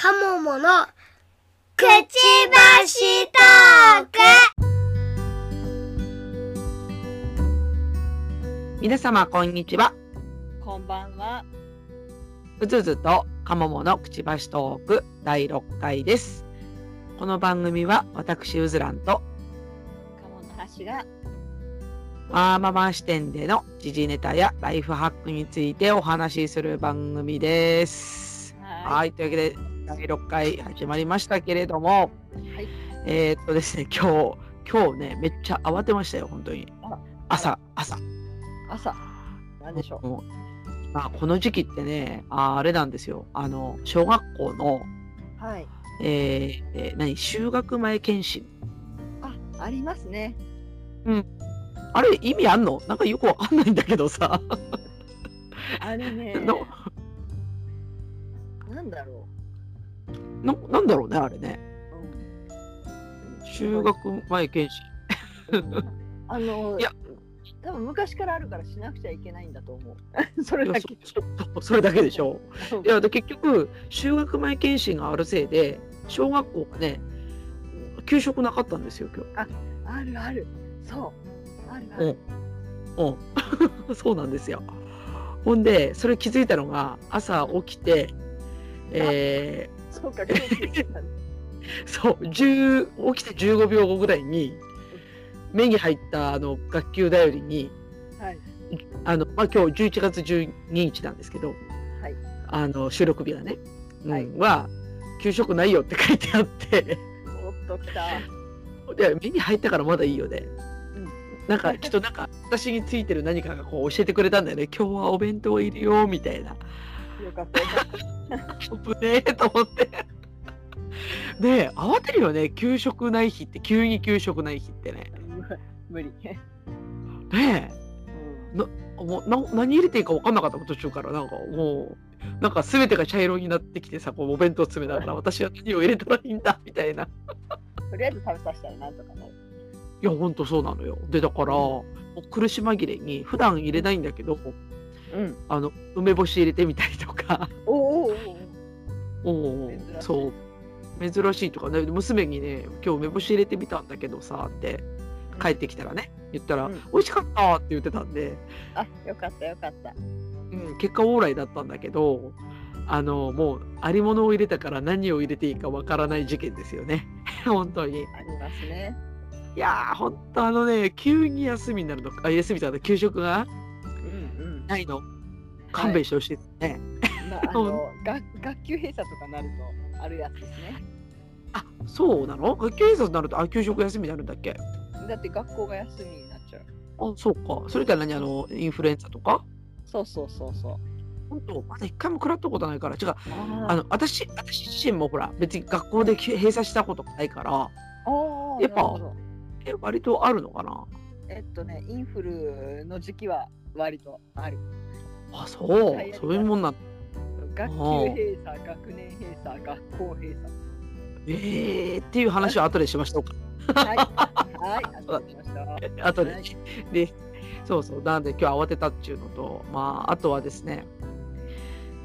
カモモのくちばしトーク。皆様こんにちは。こんばんは。うずずとかもものくちばしトーク第6回です。この番組は私うずらんとカモの橋が。まあママ視点での時事ネタやライフハックについてお話しする番組です。ははいというわけで第6回始まりましたけれどもはい。えーっとですね今日今日ねめっちゃ慌てましたよ本当に。朝朝。朝。なんでしょう。まあ、この時期ってねああれなんですよ。あの小学校のはい。えーえー何修学前検診。あ、ありますね。あれ意味あんの？なんかよくわかんないんだけどさ。あれね。のなんだろななんだろうねあれねう。修学前検診うん。あのいや多分昔からあるからしなくちゃいけないんだと思う。それだけ。そそそれだけでしょいやで結局修学前検診があるせいで小学校がね給食なかったんですよ今日あるある。そう。あるあうんる。うん そうなんですよほんでそれ気づいたのが朝起きてえーそうか。そう10起きて15秒後ぐらいに目に入ったあの学級だよりにはい。あの、まあ、今日11月12日なんですけど、はいあの収録日がね、うんはいは給食ないよって書いてあっておっときた。で目に入ったからまだいいよね。うんなんかきっとなんか私についてる何かがこう教えてくれたんだよね今日はお弁当いるよみたいなよかったよかっ危 ねえと思ってで慌てるよね。給食ない日って。急に給食ない日ってね。た。無理。ねえ。うん。もうな何入れていいか分かんなかった。途中から。なんかもうなんか全てが茶色になってきてさこうお弁当詰めながら 私は何を入れたらいいんだみたいな。いとりあえず食べさせたらなんとかなる。やほんとそうなのよ。でだから、もう苦し紛れに普段入れないんだけどうん。あの梅干し入れてみたりとか。おおおそう。珍しいとかね。娘にね今日梅干し入れてみたんだけどさって帰ってきたらね言ったら、うん。美味しかったって言ってたんで、あ、よかったよかった。うん、結果オーライだったんだけどあのもうありものを入れたから何を入れていいかわからない事件ですよね。本当に。ありますね。いやー本当あのね急に休みになるのあ休みじゃない給食が。ないの。勘弁してほしいですね、まあ、あの 学学級閉鎖とかなるとあるやつですね。あそうなの？学級閉鎖になるとあ給食休みになるんだっけ？だって学校が休みになっちゃう。あそうか。それって何？あのインフルエンザとか？そうそうそうそう。本当まだ一回も食らったことないから。違う。ああの私私自身もほら別に学校で閉鎖したことがないから。やっぱえ割とあるのかな？えっとね、インフルの時期は割とある。あそう。はい。そういうもんなん学級閉鎖、学年閉鎖、学校閉鎖。えー、っていう話は後でしましょうか。はい。はい。ありました。後で。はい。で、そうそう。なんで今日慌てたってい。うのと、まあ、あとはですね、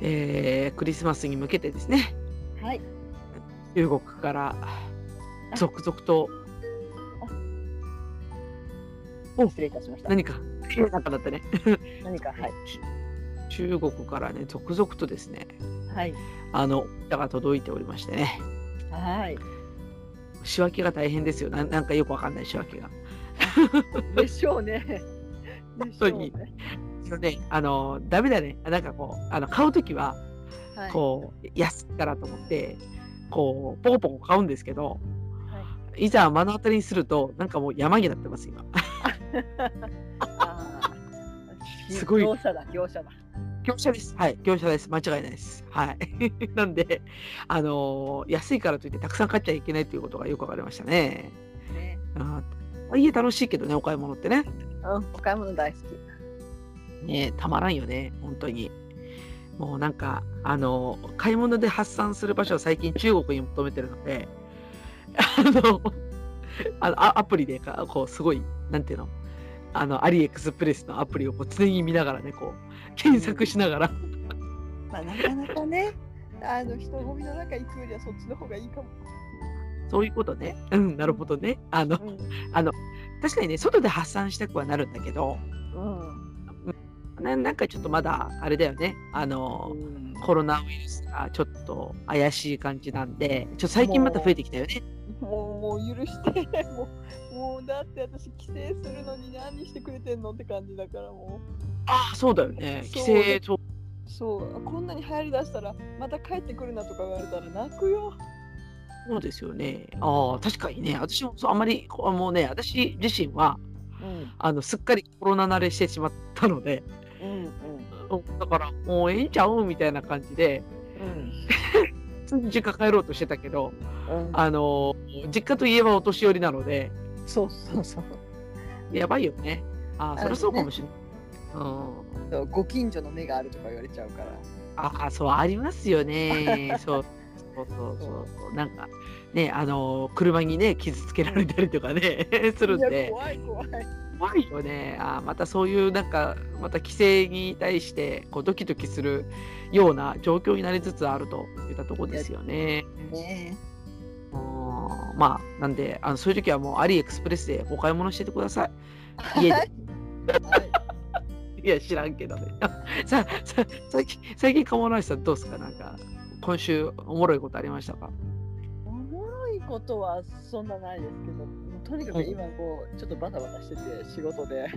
えー、クリスマスに向けてですね、はい。中国から続々と失礼い。たしました。何か、なんかだったね。何か、はい。中国からね、続々とですね、はい。あの、歌が届いておりましてね、はい。仕分けが大変ですよ。ななんかよくわかんない仕分けが。でしょうね。でしょうね。そうね、あの、ダメだね。なんかこう、あの買うときは、はい。こう安いからと思ってこうポコポコ買うんですけどはいざ目の当たりにするとなんかもう山になってます今 すごい。業者だ、業者だ。業者です。はい。業者です。間違いないです。はい。なんであのー安いからといってたくさん買っちゃいけないということがよくわかりましたね。ね。あー家楽しいけどねお買い物ってね。うん、お買い物大好き。ねたまらんよね本当に。もうなんかあのー買い物で発散する場所を最近中国に求めてるのであのあのあアプリでかこうすごいなんていうの？あのアリエクスプレスのアプリをこう常に見ながらねこう検索しながらまあ、なかなかね、あの人混みの中行くよりはそっちの方がいいかも。そういうことね。うん、なるほどね。あの、うん。確かにね、外で発散したくはなるんだけど、うん。ななんかちょっとまだ、あれだよね。あの、コロナウイルスがちょっと怪しい感じなんで、ちょっと最近また増えてきたよね。もうもう許して もうもうだって私帰省するのに何してくれてんのって感じだからもああ、そうだよね。規そう制、そうこんなに流行りだしたらまた帰ってくるなとか言われたら泣くよ。そうですよね。ああ、確かにね。私もそうあんまり、こもうね、私自身は、うんあの、すっかりコロナ慣れしてしまったので、うんうんだから、もうええんちゃうみたいな感じで、うん実家帰ろうとしてたけど、うんあの、実家といえばお年寄りなので、そうそうそうやばいよね。ああ、そりゃそうかもしれない。うん。ご近所の目があるとか言われちゃうから。ああ、そう、ありますよね。そう。そうそうそう。なんか、ね、あの、車にね、傷つけられたりとかね、するんで、怖い怖い。怖いよね。あーまたそういう、なんか、また規制に対して、こう、ドキドキするような状況になりつつあるといったところですよね。ねうんまあ、なんで、あのそういう時はもう、アリエクスプレスでお買い物しててください。家ではいいや、知らんけどね。ささ最近、最近、鴨梨さんどうですか？なんか、今週、おもろいことありましたか？おもろいことはそんなないですけど、とにかく今こうちょっとバタバタしてて仕事で。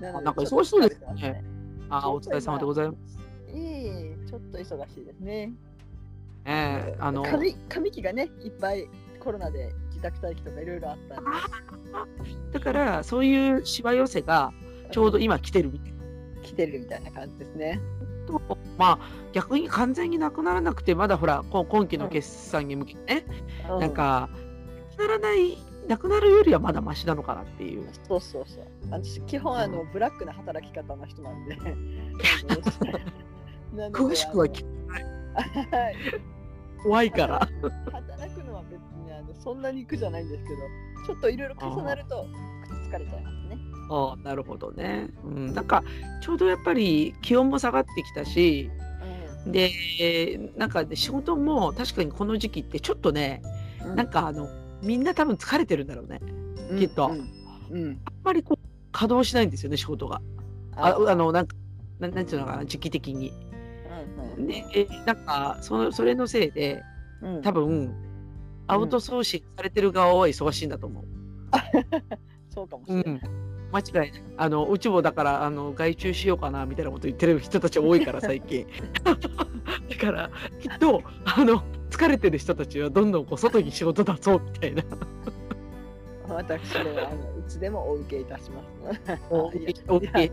なあなんか忙しそうですよね。あーお疲れ様でございます。いえいえ、ちょっと忙しいですね。ええあの、髪髪期がね、いっぱいコロナで自宅待機とかいろいろあったんで。だから、そういうしわ寄せが、ちょうど今来てるみたい来てるみたいな感じですね。と、まあ、逆に完全になくならなくて、まだほら、こ今期の決算に向けてね、うなん、か、ならない、なくなるよりはまだマシなのかなっていう。そうそうそう。私基本あのブラックな働き方の人なんで。詳しくは聞あのはい怖いから。働くのは別にあのそんなに苦じゃないんですけど、ちょっといろいろ重なると口疲れちゃいますね。ああ、なるほどね。うん、なんか、ちょうどやっぱり気温も下がってきたし、で、なんかね、仕事も確かにこの時期ってちょっとね、うんなんかあの、みんな多分疲れてるんだろうね。きっとうん。うん。あんまりこう、稼働しないんですよね、仕事が。ああの、なんか、なんなんていうのかな、時期的に。うんで、えなんか、その、それのせいで、うん、多分、アウトソーシングされてる側は忙しいんだと思う。そうかもしれない。うん。間違いない。あの、うちもだから、あの、外注しようかな、みたいなこと言ってる人たち多いから、最近。だから、きっと、あの、疲れてる人たちはどんどんこう外に仕事出そうみたいな。私ではあのいつでもお受けいたします。おいやおけいや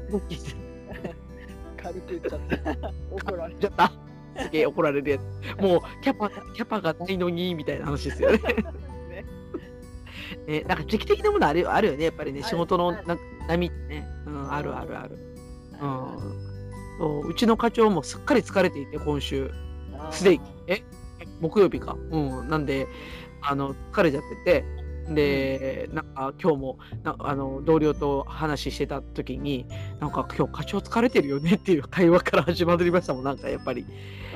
軽く言っちゃった。怒られちゃった。すげえ怒られるやつ。もうキャパキャパがないのにみたいな話ですよね。ね。ねなんか時期的なものあるよあるよねやっぱりね仕事のな波ってね。うんあるあるある。うん。そううちの課長もすっかり疲れていて今週すでにえ？木曜日か。うん。なんであの疲れちゃってて。で、なんか今日もなあの同僚と話してた時になんか今日課長疲れてるよねっていう会話から始まりましたもん。なんかやっぱり。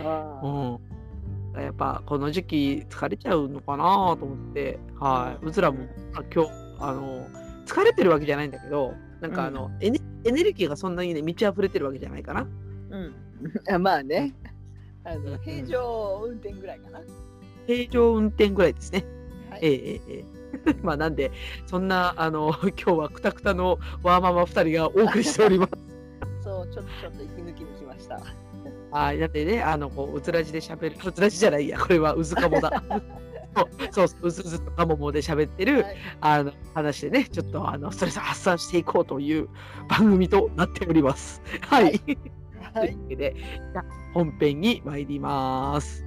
あうん、やっぱこの時期疲れちゃうのかなと思って、はい、うずらもあ今日あの疲れてるわけじゃないんだけどなんかあの、エネエネルギーがそんなにね満ち溢れてるわけじゃないかな。うん。あまあね。あうんの平常運転ぐらいかな。平常運転ぐらいですね。はい。ええええええ まあなんでそんなあの 今日はくたくたのワーママ2人がお送りしております。そうちょっとちょっと息抜きに来ました。はい、だってね、あの、こう、うずらじで喋る、うずらじじゃないや、これはうずかもだ。そうそう、うずうずとかももで喋ってる、はいあの、話でね、ちょっと、あの、ストレス発散していこうという番組となっております。はい。はいというわけで、じゃ本編に参ります。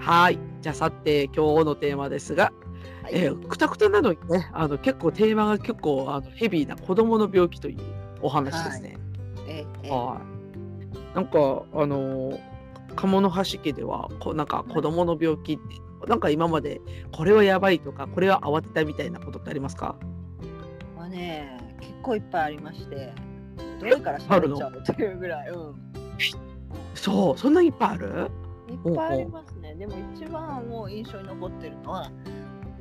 はい。じゃあ、さて、今日のテーマですが、えーくたくたなのにね、あの結構テーマが結構あのヘビーな子供の病気というお話ですね。ええはい。なんかあの鴨の橋家ではこなんか子供の病気ってなんか今までこれはやばいとかこれは慌てたみたいなことってありますか？まあね、結構いっぱいありまして、どれから喋っちゃうのというぐらい、うん。そうそんなにいっぱいある？いっぱいありますね。でも一番もう印象に残ってるのは、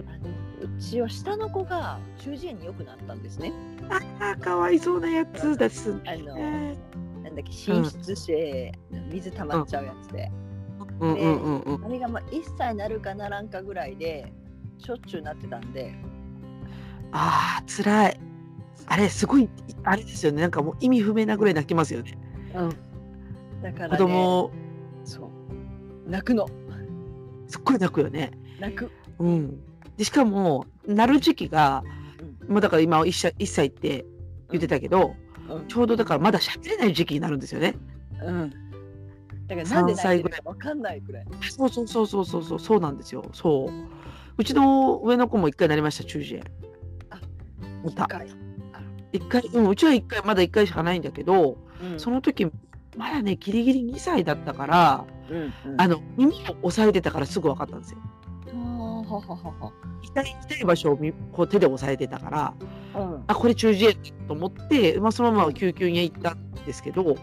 うちは下の子が中耳炎に良くなったんですね。あーかわいそうなやつですあの、えなんだっけ、浸出して水溜まっちゃうやつで。うんうんうんうんあれがまあ1歳なるかならんかぐらいで、しょっちゅうなってたんで、あーつらいあれすごいあれですよねなんかもう意味不明なぐらい泣きますよねうん。だから、ね、子供そう。泣くの。すっごい泣くよね泣く。うんでしかもなる時期がまあだから今 1, 歳1歳って言ってたけど、うん。ちょうどだからまだ喋れない時期になるんですよね。うん。だからなんで3歳ぐらい泣いてるかわかんないくらい。そうそうそうそうそうそうそうなんですよ。そう。うちの上の子も一回なりました中耳炎。あまた一回うん、うちは一回まだ一回しかないんだけど、うんその時まだねギリギリ2歳だったから、うんうんあの耳を押さえてたからすぐ分かったんですよ。はははは痛い痛い場所をみこう手で押さえてたから、うん。あこれ中耳炎だと思って、まあ、そのまま救急に行ったんですけど、うん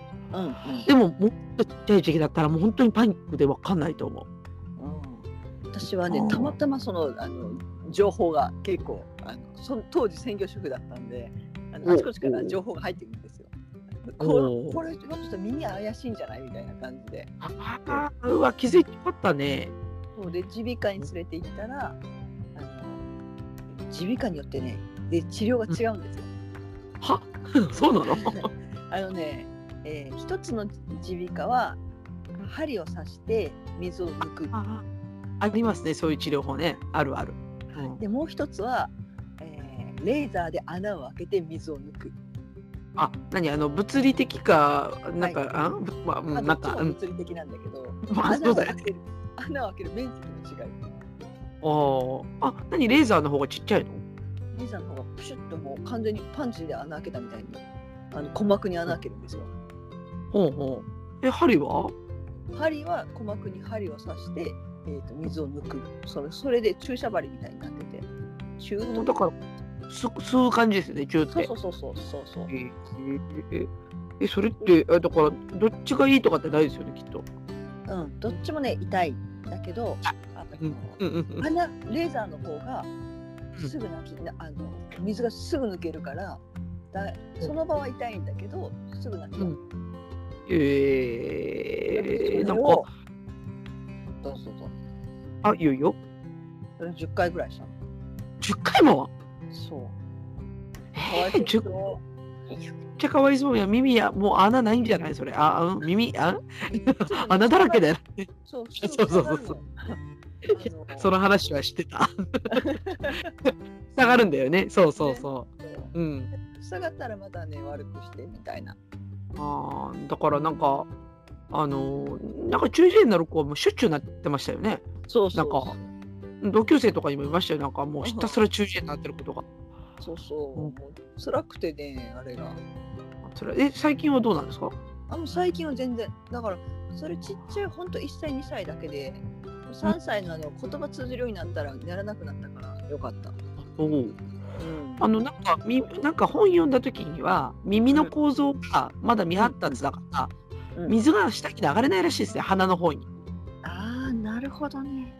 でももっとちっちゃい時期だったらもう本当にパニックで分かんないと思う。うん。私はねたまたまそのあの情報が結構あのその当時専業主婦だったんであのおあちこちから情報が入ってくるんですよ。ここれちょっと耳怪しいんじゃない？みたいな感じで。ああ、うわ、気づいてよかったね。そうで耳鼻科に連れて行ったらあの耳鼻科によってねで治療が違うんですよ。は、そうなの？あのね、えー一つの耳鼻科は針を刺して水を抜く。あありますね、そういう治療法ね。あるある。うんでもう一つは、えーレーザーで穴を開けて水を抜く。あ、何、あの物理的か、なんか、はいあ、ぶまあ、なんか、物理的なんだけど、まあ、穴そうだよね。を開ける穴を開ける面積の違い。おーあ、何、レーザーの方がちっちゃいの？レーザーの方がプシュッともう完全にパンチで穴開けたみたいにあの鼓膜に穴開けるんですよ。ほうほう。え、針は？針は鼓膜に針を刺して、えー、と水を抜くそれ。それで注射針みたいになってて。シュだから、す、吸う感じですよね、中って。そうそうそうそうそう。えええ、それって、えだから、どっちがいいとかってないですよね、きっと。うん、どっちもね痛いんだけど、あうん、うん、うんうん。鼻レーザーの方がすぐ抜き、なあの水がすぐ抜けるからだその場は痛いんだけどすぐ抜き、うん。ええなんか、そうそうそう。あ、いよいよ。それ10回ぐらいしたの。10回も？そう。えー、かわいそ10うめっちゃかわいそうや。耳や、もう穴ないんじゃないそれ。あ、うん耳、あ、穴だらけだよ。そうそうそうそうそう その話はしてた。下がるんだよね。そうそうそう。うん。塞がったらまたね悪くしてみたいなあーだからなんか、あのーなんか中耳炎になる子はもうしょっちゅうなってましたよね。そうそうなんか同級生とかにもいましたよ。なんかもうひたすら中耳炎になってることが。そうそう、うんもう辛くてねあれがそれえ、最近はどうなんですか？あもう最近は全然。だからそれちっちゃいほんと1歳2歳だけで3歳のあの言葉通じるようになったらやらなくなったからよかった、おお。うん、あのなんかみなんか本読んだ時には耳の構造がまだ未発達だから、うん。水が下に流れないらしいですね鼻の方に、ああなるほどね、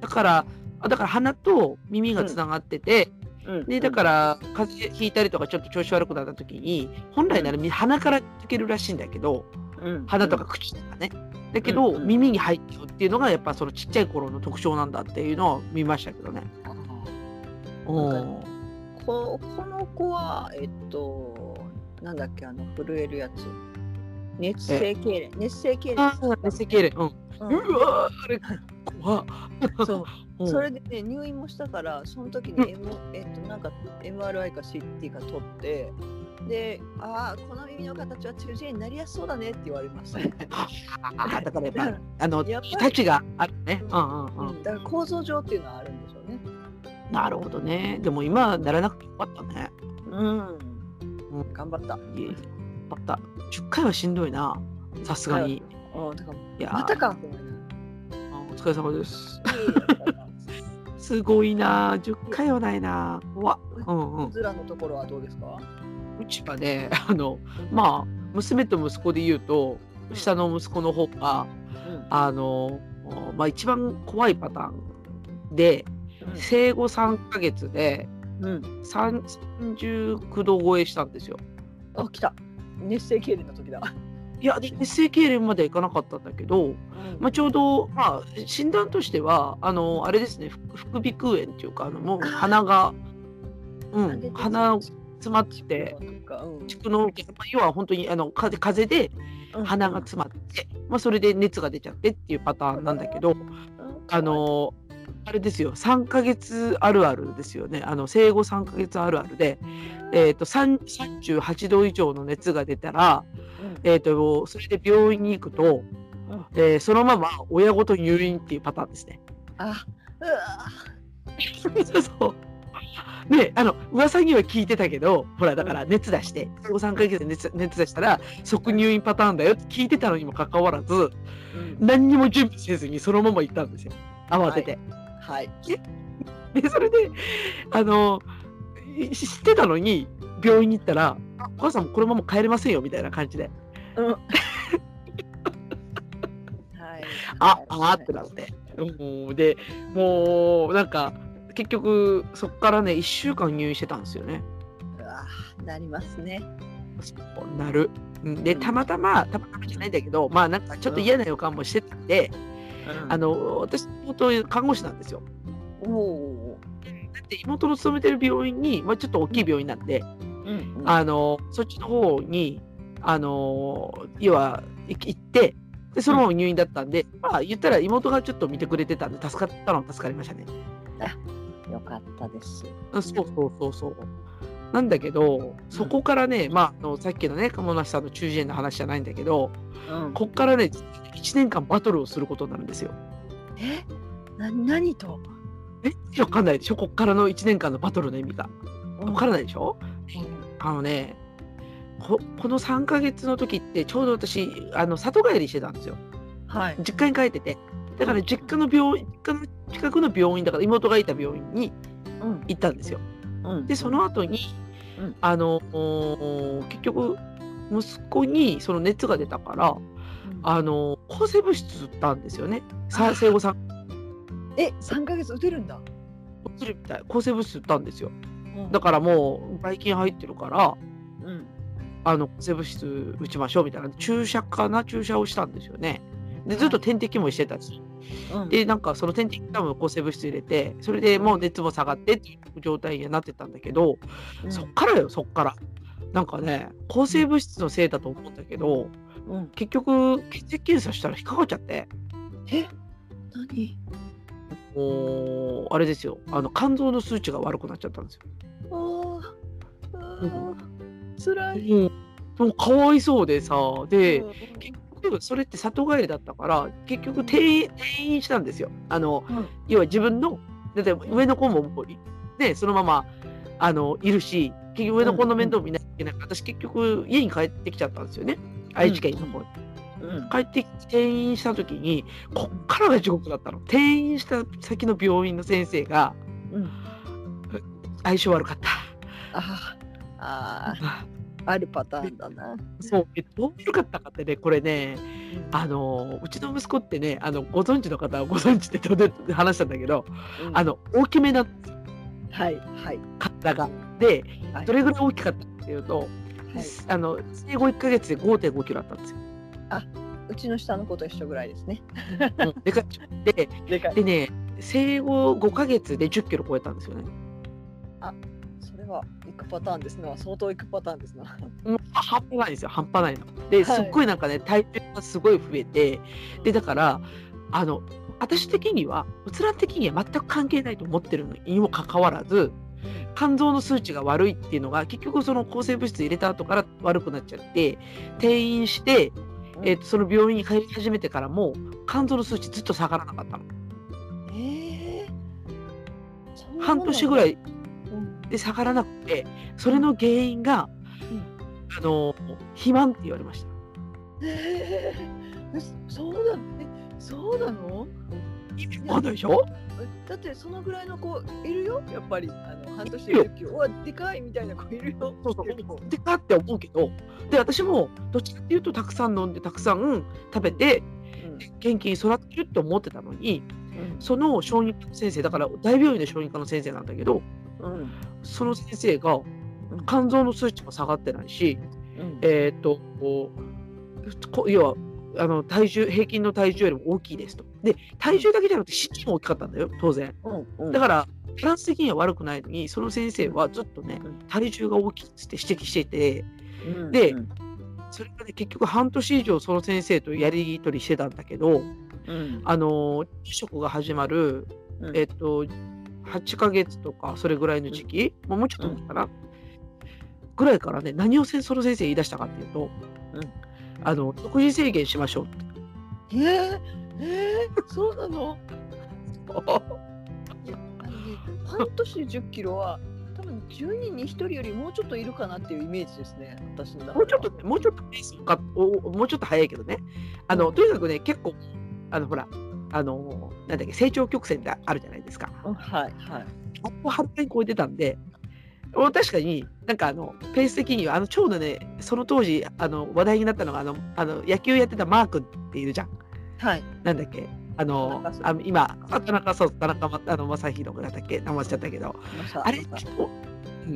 だからあだから鼻と耳がつながってて、うんでだから風邪ひいたりとかちょっと調子悪くなった時に本来ならみ鼻から抜けるらしいんだけどうん。鼻とか口とかね。だけど、耳に入っちゃうっていうのがやっぱそのちっちゃい頃の特徴なんだっていうのを見ましたけどね。あうん。ここの子はえっとなんだっけあの震えるやつ。熱性痙攣。熱性痙攣。熱性痙攣。うん。うわーあれ怖っ。そううんそれでね入院もしたからその時に、M えっとなんか MRI か CT か取ってでああこの耳の形は中耳炎になりやすそうだねって言われました、ねだからやっぱ あの日立ちがあるね。うんうんう。うんん、だから構造上っていうのはあるんでしょうねなるほどね。でも今ならなくてよかったね。うん、うん頑張ったいえ、また10回はしんどいな。さすがに。うん、だからいやまたかと思いなあお疲れ様です。すごいな10回はないな。怖っ。うんうん。う。ずらのところはどうですか？うちはね、あの、まあ、娘と息子で言うと、下の息子の方が、うん。あの、まあ一番怖いパターンで、生後3ヶ月でうん、うん、3 39度超えしたんですよ。あ来た。熱性痙攣の時だ、いや、で熱性痙攣まではいかなかったんだけど、まあ、ちょうど、まあ、診断としては、あの、あれですね、副副鼻腔炎っていうか、あの、もう鼻が、うん、鼻詰まって、蓄膿まあ要は本当にあの風風邪で鼻が詰まって、まあ、それで熱が出ちゃってっていうパターンなんだけど、あのあれですよ。3ヶ月あるあるですよね。あの生後3ヶ月あるあるで、えー、と3 38度以上の熱が出たら、えー、とそれで病院に行くと、えーそのまま親ごと入院っていうパターンですね。あうわそうそう。ねあの噂には聞いてたけどほらだから熱出して生後3ヶ月で熱熱出したら即入院パターンだよって聞いてたのにもかかわらずうん。何にも準備せずにそのまま行ったんですよ。慌てて。はい でそれであのい知ってたのに病院に行ったら「あお母さんもこのまま帰れませんよ」みたいな感じで。うん。はい「ああ」ってなって。うん。でもうなんか結局そっからね1週間入院してたんですよね。うわなりますね。なる。うん。でたまたまたまたまじゃないんだけどまあなんかちょっと嫌な予感もしてたんで、あの私妹看護師なんですよ。おおだって妹の勤めてる病院に、まあ、ちょっと大きい病院なんで、うんうんあのそっちの方にあの要はい行ってでそのまま入院だったんで、まあ言ったら妹がちょっと見てくれてたんで助かったのは助かりましたね。よかったですあそうそうそうそう。なんだけどそこからね、まああのさっきのね鴨梨さんの中耳炎の話じゃないんだけどうんこっからね1年間バトルをすることになるんですよ。え？な何と？え？わかんないでしょ？こっからの1年間のバトルの意味が。わからないでしょ？あのねここの3ヶ月の時ってちょうど私あの里帰りしてたんですよ。はい。実家に帰ってて。だから実家の病院実家の近くの病院だから妹がいた病院にうん。行ったんですよ。うん。でその後に、うん。あのお結局息子にその熱が出たからあの抗生物質打ったんですよね。さ生後3 え三ヶ月打てるんだ。落ちるみたい。抗生物質打ったんですよ。うん。だからもうばい菌入ってるからうん。あの抗生物質打ちましょうみたいな注射かな？注射をしたんですよね。でずっと点滴もしてたし、うん。でなんかその点滴多分抗生物質入れてそれでもう熱も下がってっていう状態にはなってたんだけど、うん。そっからよそっから。なんかね抗生物質のせいだと思うんだけどうん。結局血液検査したら引っかかっちゃって。え？何？もうあれですよ。あの肝臓の数値が悪くなっちゃったんですよ。あー。あー。辛い。もうもうかわいそうでさで、うん。結局それって里帰りだったから結局転院転院したんですよ。あの、うん。要は自分のだって上の子もねそのままあのいるし結局上の子の面倒見なきゃいけない。から、私結局家に帰ってきちゃったんですよね愛知県の方に。うん。帰って転院した時にこっからが地獄だったの。転院した先の病院の先生がうん。相性悪かった。あーあーあるパターンだな。そうえどう悪かったかってねこれねあのうちの息子ってねあのご存知の方はご存知って話したんだけど、うん。あの大きめなはいはい。体が。ではい。どれぐらい大きかったかっていうと、はいあの生後1ヶ月で5 5キロあったんですよ。うちの下の子と一緒ぐらいですね。うんでかい。ででかでね生後5ヶ月で10キロ超えたんですよね。それは行くパターンですな。相当行くパターンですな。もう半端ないんですよ。半端ないの。ではい。すっごいなんかね体重がすごい増えてでだからあの私的にはうつら的には全く関係ないと思ってるのにもかかわらず肝臓の数値が悪いっていうのが結局その抗生物質入れた後から悪くなっちゃって転院して、えー、とその病院に通い始めてからも肝臓の数値ずっと下がらなかったの。ええ半年ぐらい、で下がらなくてそれの原因が、うんあの肥満って言われました。えー、そうだね。そうなの？意味わかんないでしょ？えだってそのぐらいの子いるよやっぱり。あの半年で10キロうわでかいみたいな子いるよ。そうそうでかって思うけどで私もどっちかっていうとたくさん飲んでたくさん食べて元気に育ってるって思ってたのにその小児科の先生だから大病院の小児科の先生なんだけどうん。うんその先生が肝臓の数値も下がってないし、うん。えーっとこうこ要はあの体重平均の体重よりも大きいですと。で体重だけじゃなくて身長も大きかったんだよ当然。うんうん。だからバランス的には悪くないのにその先生はずっとねうん。体重が大きいっつって指摘しててうんでうん。それがね結局半年以上その先生とやり取りしてたんだけどうん。あの入職が始まるうん。えっと8ヶ月とかそれぐらいの時期、もうもうちょっと前かな、ぐらいからね何をせその先生言い出したかっていうと、うんあの食事制限しましょうって。えー、えー、そうなの？いやあのね半年で10キロは多分10人に1人よりもうちょっといるかなっていうイメージですね私のもうちょっとね、もうちょっとペースかおもうちょっと早いけどね。あの、うんとにかくね、結構、あの、ほら、あの、なんだっけ、成長曲線ってあるじゃないですか。うんはいはいあこはるかに超えてたんで、俺確かに、なんかあの、ペース的には、あの、ちょうどね、その当時、あの、話題になったのが、あの、あの野球やってたマー君っているじゃん。はい。なんだっけ。あのあ今、あ田中、そう、田中ま、あの、正宏だったっけ？名前ちゃったけど、あれ、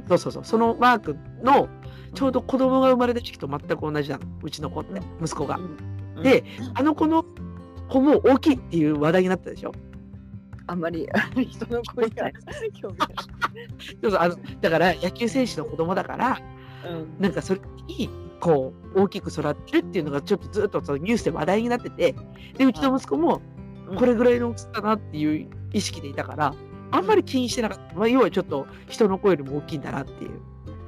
そうそうそう、そのマー君の、ちょうど子供が生まれた時期と全く同じなの、うちの子って、息子が。うん。で、あの子の子も大きいっていう話題になったでしょ？あんまり人の声が興味ないそうそうあのだから野球選手の子供だから、うん。なんかそれにこう大きく育ってるっていうのがちょっとずっとそのニュースで話題になってて、でうちの息子もうん。これぐらいの大きさだなっていう意識でいたから、あんまり気にしてなかった。まあ、要はちょっと人の声よりも大きいんだなっていう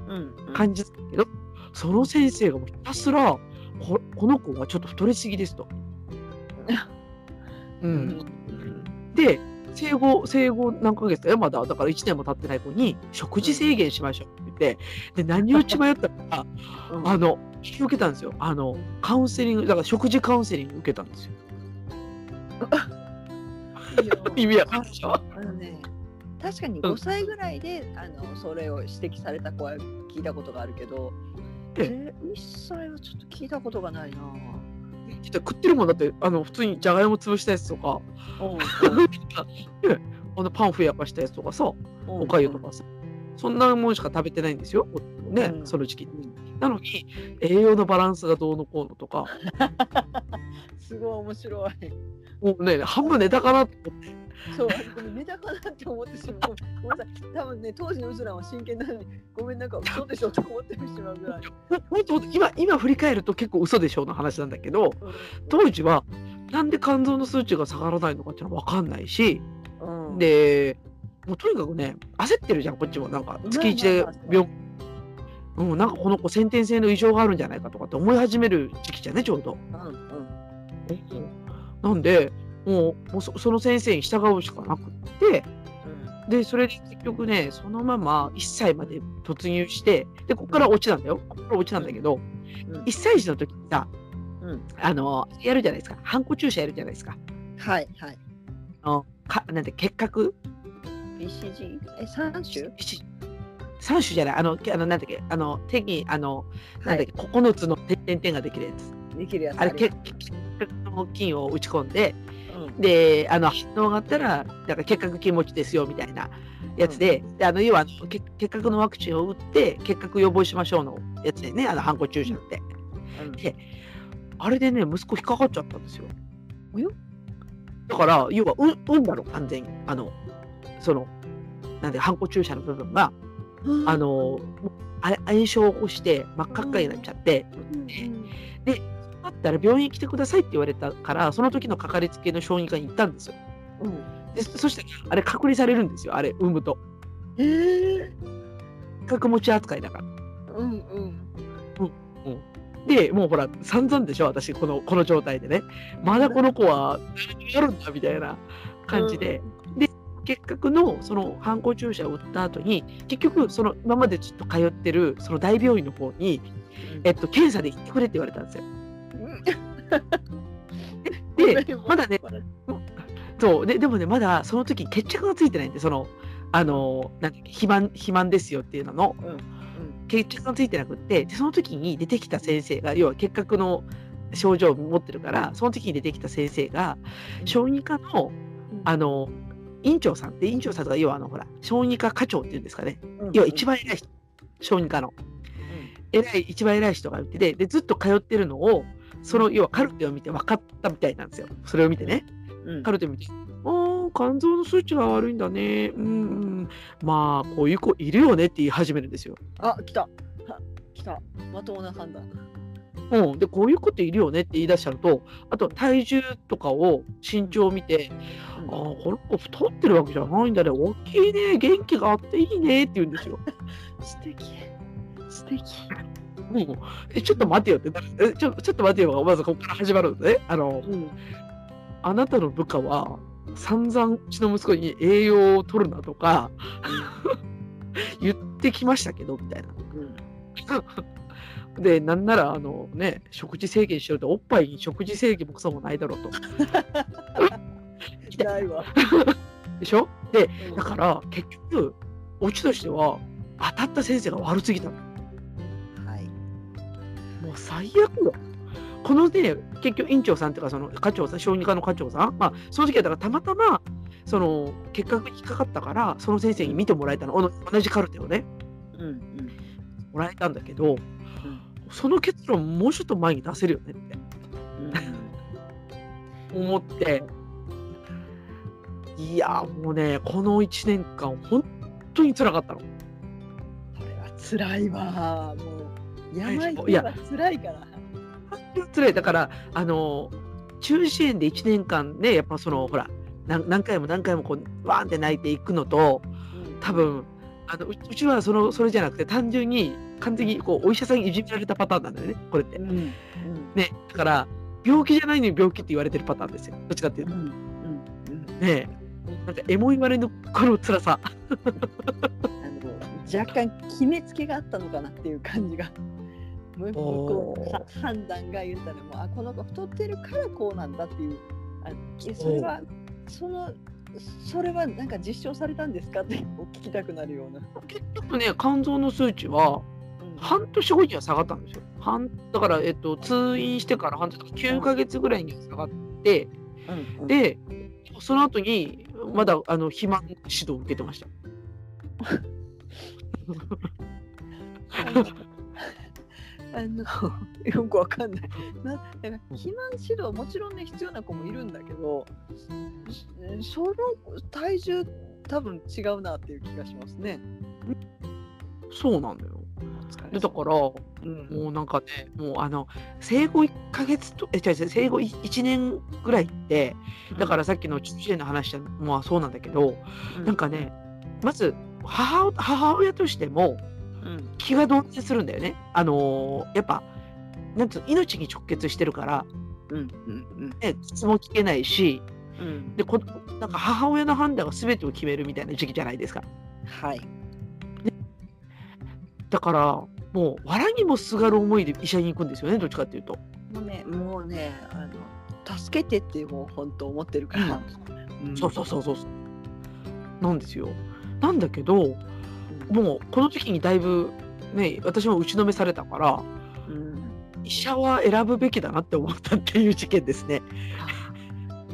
うん感じだけど、その先生がもうひたすらここの子はちょっと太りすぎですと。う うんん、で生後生後何ヶ月だよ？まだだから1年も経ってない子に食事制限しましょうって言ってで何を血迷ったか うん。あの受けたんですよ。あのカウンセリングだから食事カウンセリング受けたんですよ。意味わかんないでしょ？あのね確かにうん。5歳ぐらいで、あのそれを指摘された子は聞いたことがあるけど、え1歳はちょっと聞いたことがないな。食ってるもんだってあの普通にじゃがいも潰したやつとか。うん。あのパンふやかしたやつとかさうん。おかゆとかさ。そんなもんしか食べてないんですよ。ね、うん。その時期に。なのに栄養のバランスがどうのこうのとか。すごい面白い。もうね半分ネタかなと思ってそう、これメダかなって思ってしまう。ごめんなさい。多分ね、当時のうずらは真剣なのに、ごめんなんか嘘でしょと思ってしまうぐらい。ほんと今今振り返ると結構嘘でしょうの話なんだけど当時はなんで肝臓の数値が下がらないのかっていうのは分かんないし、うん、でもうとにかくね焦ってるじゃんこっちもなんか月1で病うん、なんかこの子先天性の異常があるんじゃないかとかって思い始める時期じゃんねちょうど。うんうんなんでもうもうそその先生に従うしかなくってでそれで結局ねそのまま1歳まで突入してでここからオチなんだよ。ここからオチなんだけどうん。1歳児の時にさうん。あのやるじゃないですか。ハンコ注射やるじゃないですか。はいはい。あのかなんて結核？BCG? え、3種？し3種じゃない。あのけあのなんだっけ？あの手にあのはい。なんだっけ、9つの点々々ができるやつ。できるやつあれり結結核の菌を打ち込んでうんであの反応があったらだから結核菌持ちですよみたいなやつで,、であの要はあの結結核のワクチンを打って結核予防しましょうのやつでねあのハンコ注射って、うん。であれでね息子引っかかっちゃったんですよ。だから要はう運だろ完全に。あのそのなんでハンコ注射の部分があのもうあれ炎症を起こして真っ赤っかになっちゃって、だったら病院に来てくださいって言われたからその時のかかりつけの小児科に行ったんですよ。うん。でそしてあれ隔離されるんですよあれ産むと。えー。角持ち扱いだから。うんうん。でもうほら散々でしょ私このこの状態でね。まだこの子はやるんだみたいな感じで、で結核のその反抗注射を打った後に結局その今までちょっと通ってるその大病院の方に、えっと、検査で行ってくれって言われたんですよ。うんでまだねそうででもねまだその時決着がついてないんでそのあのなんだっけ肥満肥満ですよっていうのの。うんうん。決着がついてなくってでその時に出てきた先生が要は結核の症状を持ってるからその時に出てきた先生が小児科のあの院長さんって院長さんとか要はあのほら小児科課長っていうんですかね。うん。要は一番偉い人小児科の。偉い一番偉い人がいてででずっと通ってるのをその要はカルテを見て分かったみたいなんですよ。それを見てね。うん。カルテを見て「あー肝臓の数値が悪いんだね。うんうん。まあこういう子いるよね」って言い始めるんですよ。あ来た。は来た。まともな判断。うん、でこういう子っているよねって言い出しちゃうとあと体重とかを身長を見て「ああこの子太ってるわけじゃないんだね。大きいね。元気があっていいね」って言うんですよ。素敵。素敵もうえちょっと待てよってえちょちょっと待てよがまずここから始まるんでね。あのうんあなたの部下は散々うちの息子に栄養を取るなとか言ってきましたけどみたいな。でなんならあのね食事制限しろっておっぱいに食事制限もクソもないだろうと。ないわ。でしょ？でだから結局オチとしては当たった先生が悪すぎたの。はいもう最悪よ。このね、結局院長さんっていうか、その課長さん、小児科の課長さん、まあ、その時はだからたまたま、その結核に引っかかったから、その先生に見てもらえたの、同じカルテをね、うんうん。もらえたんだけど、その結論、もうちょっと前に出せるよねって。思って、いやー、もうね、この1年間、本当に辛かったの。これは辛いわもう病いやは辛いから。辛いだからあの中耳炎で1年間ねやっぱそのほら何何回も何回もこうワーンって泣いていくのと多分あのううちはそのそれじゃなくて単純に完全にこうお医者さんにいじめられたパターンなんだよねこれって。うん。うん。ねだから病気じゃないのに病気って言われてるパターンですよどっちかっていうと。うん。うん。ねなんかエモいまれのこの辛さ。あの若干決めつけがあったのかなっていう感じが。もうこう判断が言ったらもうあこの子太ってるからこうなんだっていうあえそれはそのそれはなんか実証されたんですかって聞きたくなるような。結局ね肝臓の数値は半年後には下がったんですよ。半だから、えっと、通院してから半年9ヶ月ぐらいには下がって、うんうんで、その後に、まだあの肥満指導を受けてました。あの よくわかんない。なだから肥満指導もちろんね必要な子もいるんだけど、そその体重多分違うなっていう気がしますね。そうなんだよ。でだから、うん。もうなんかね、もうあの、生後1ヶ月と、え、違う違う、生後1年ぐらいって、だからさっきの中耳炎の話もそうなんだけど、なんかね、まず母母親としてもうん気が動転するんだよね。あのーやっぱ、なんつうの命に直結してるから、うんうんね、質も聞けないし、うんでこなんか母親の判断が全てを決めるみたいな時期じゃないですか。はい。だから、もう、藁にもすがる思いで医者に行くんですよね、どっちかっていうと。もうねもうねあの助けてってもう本当思ってるから。うんそうそうそうそう。なんですよ。なんだけど、もう、この時にだいぶ、ね、私も打ちのめされたから、うん。医者は選ぶべきだなって思ったっていう事件ですね。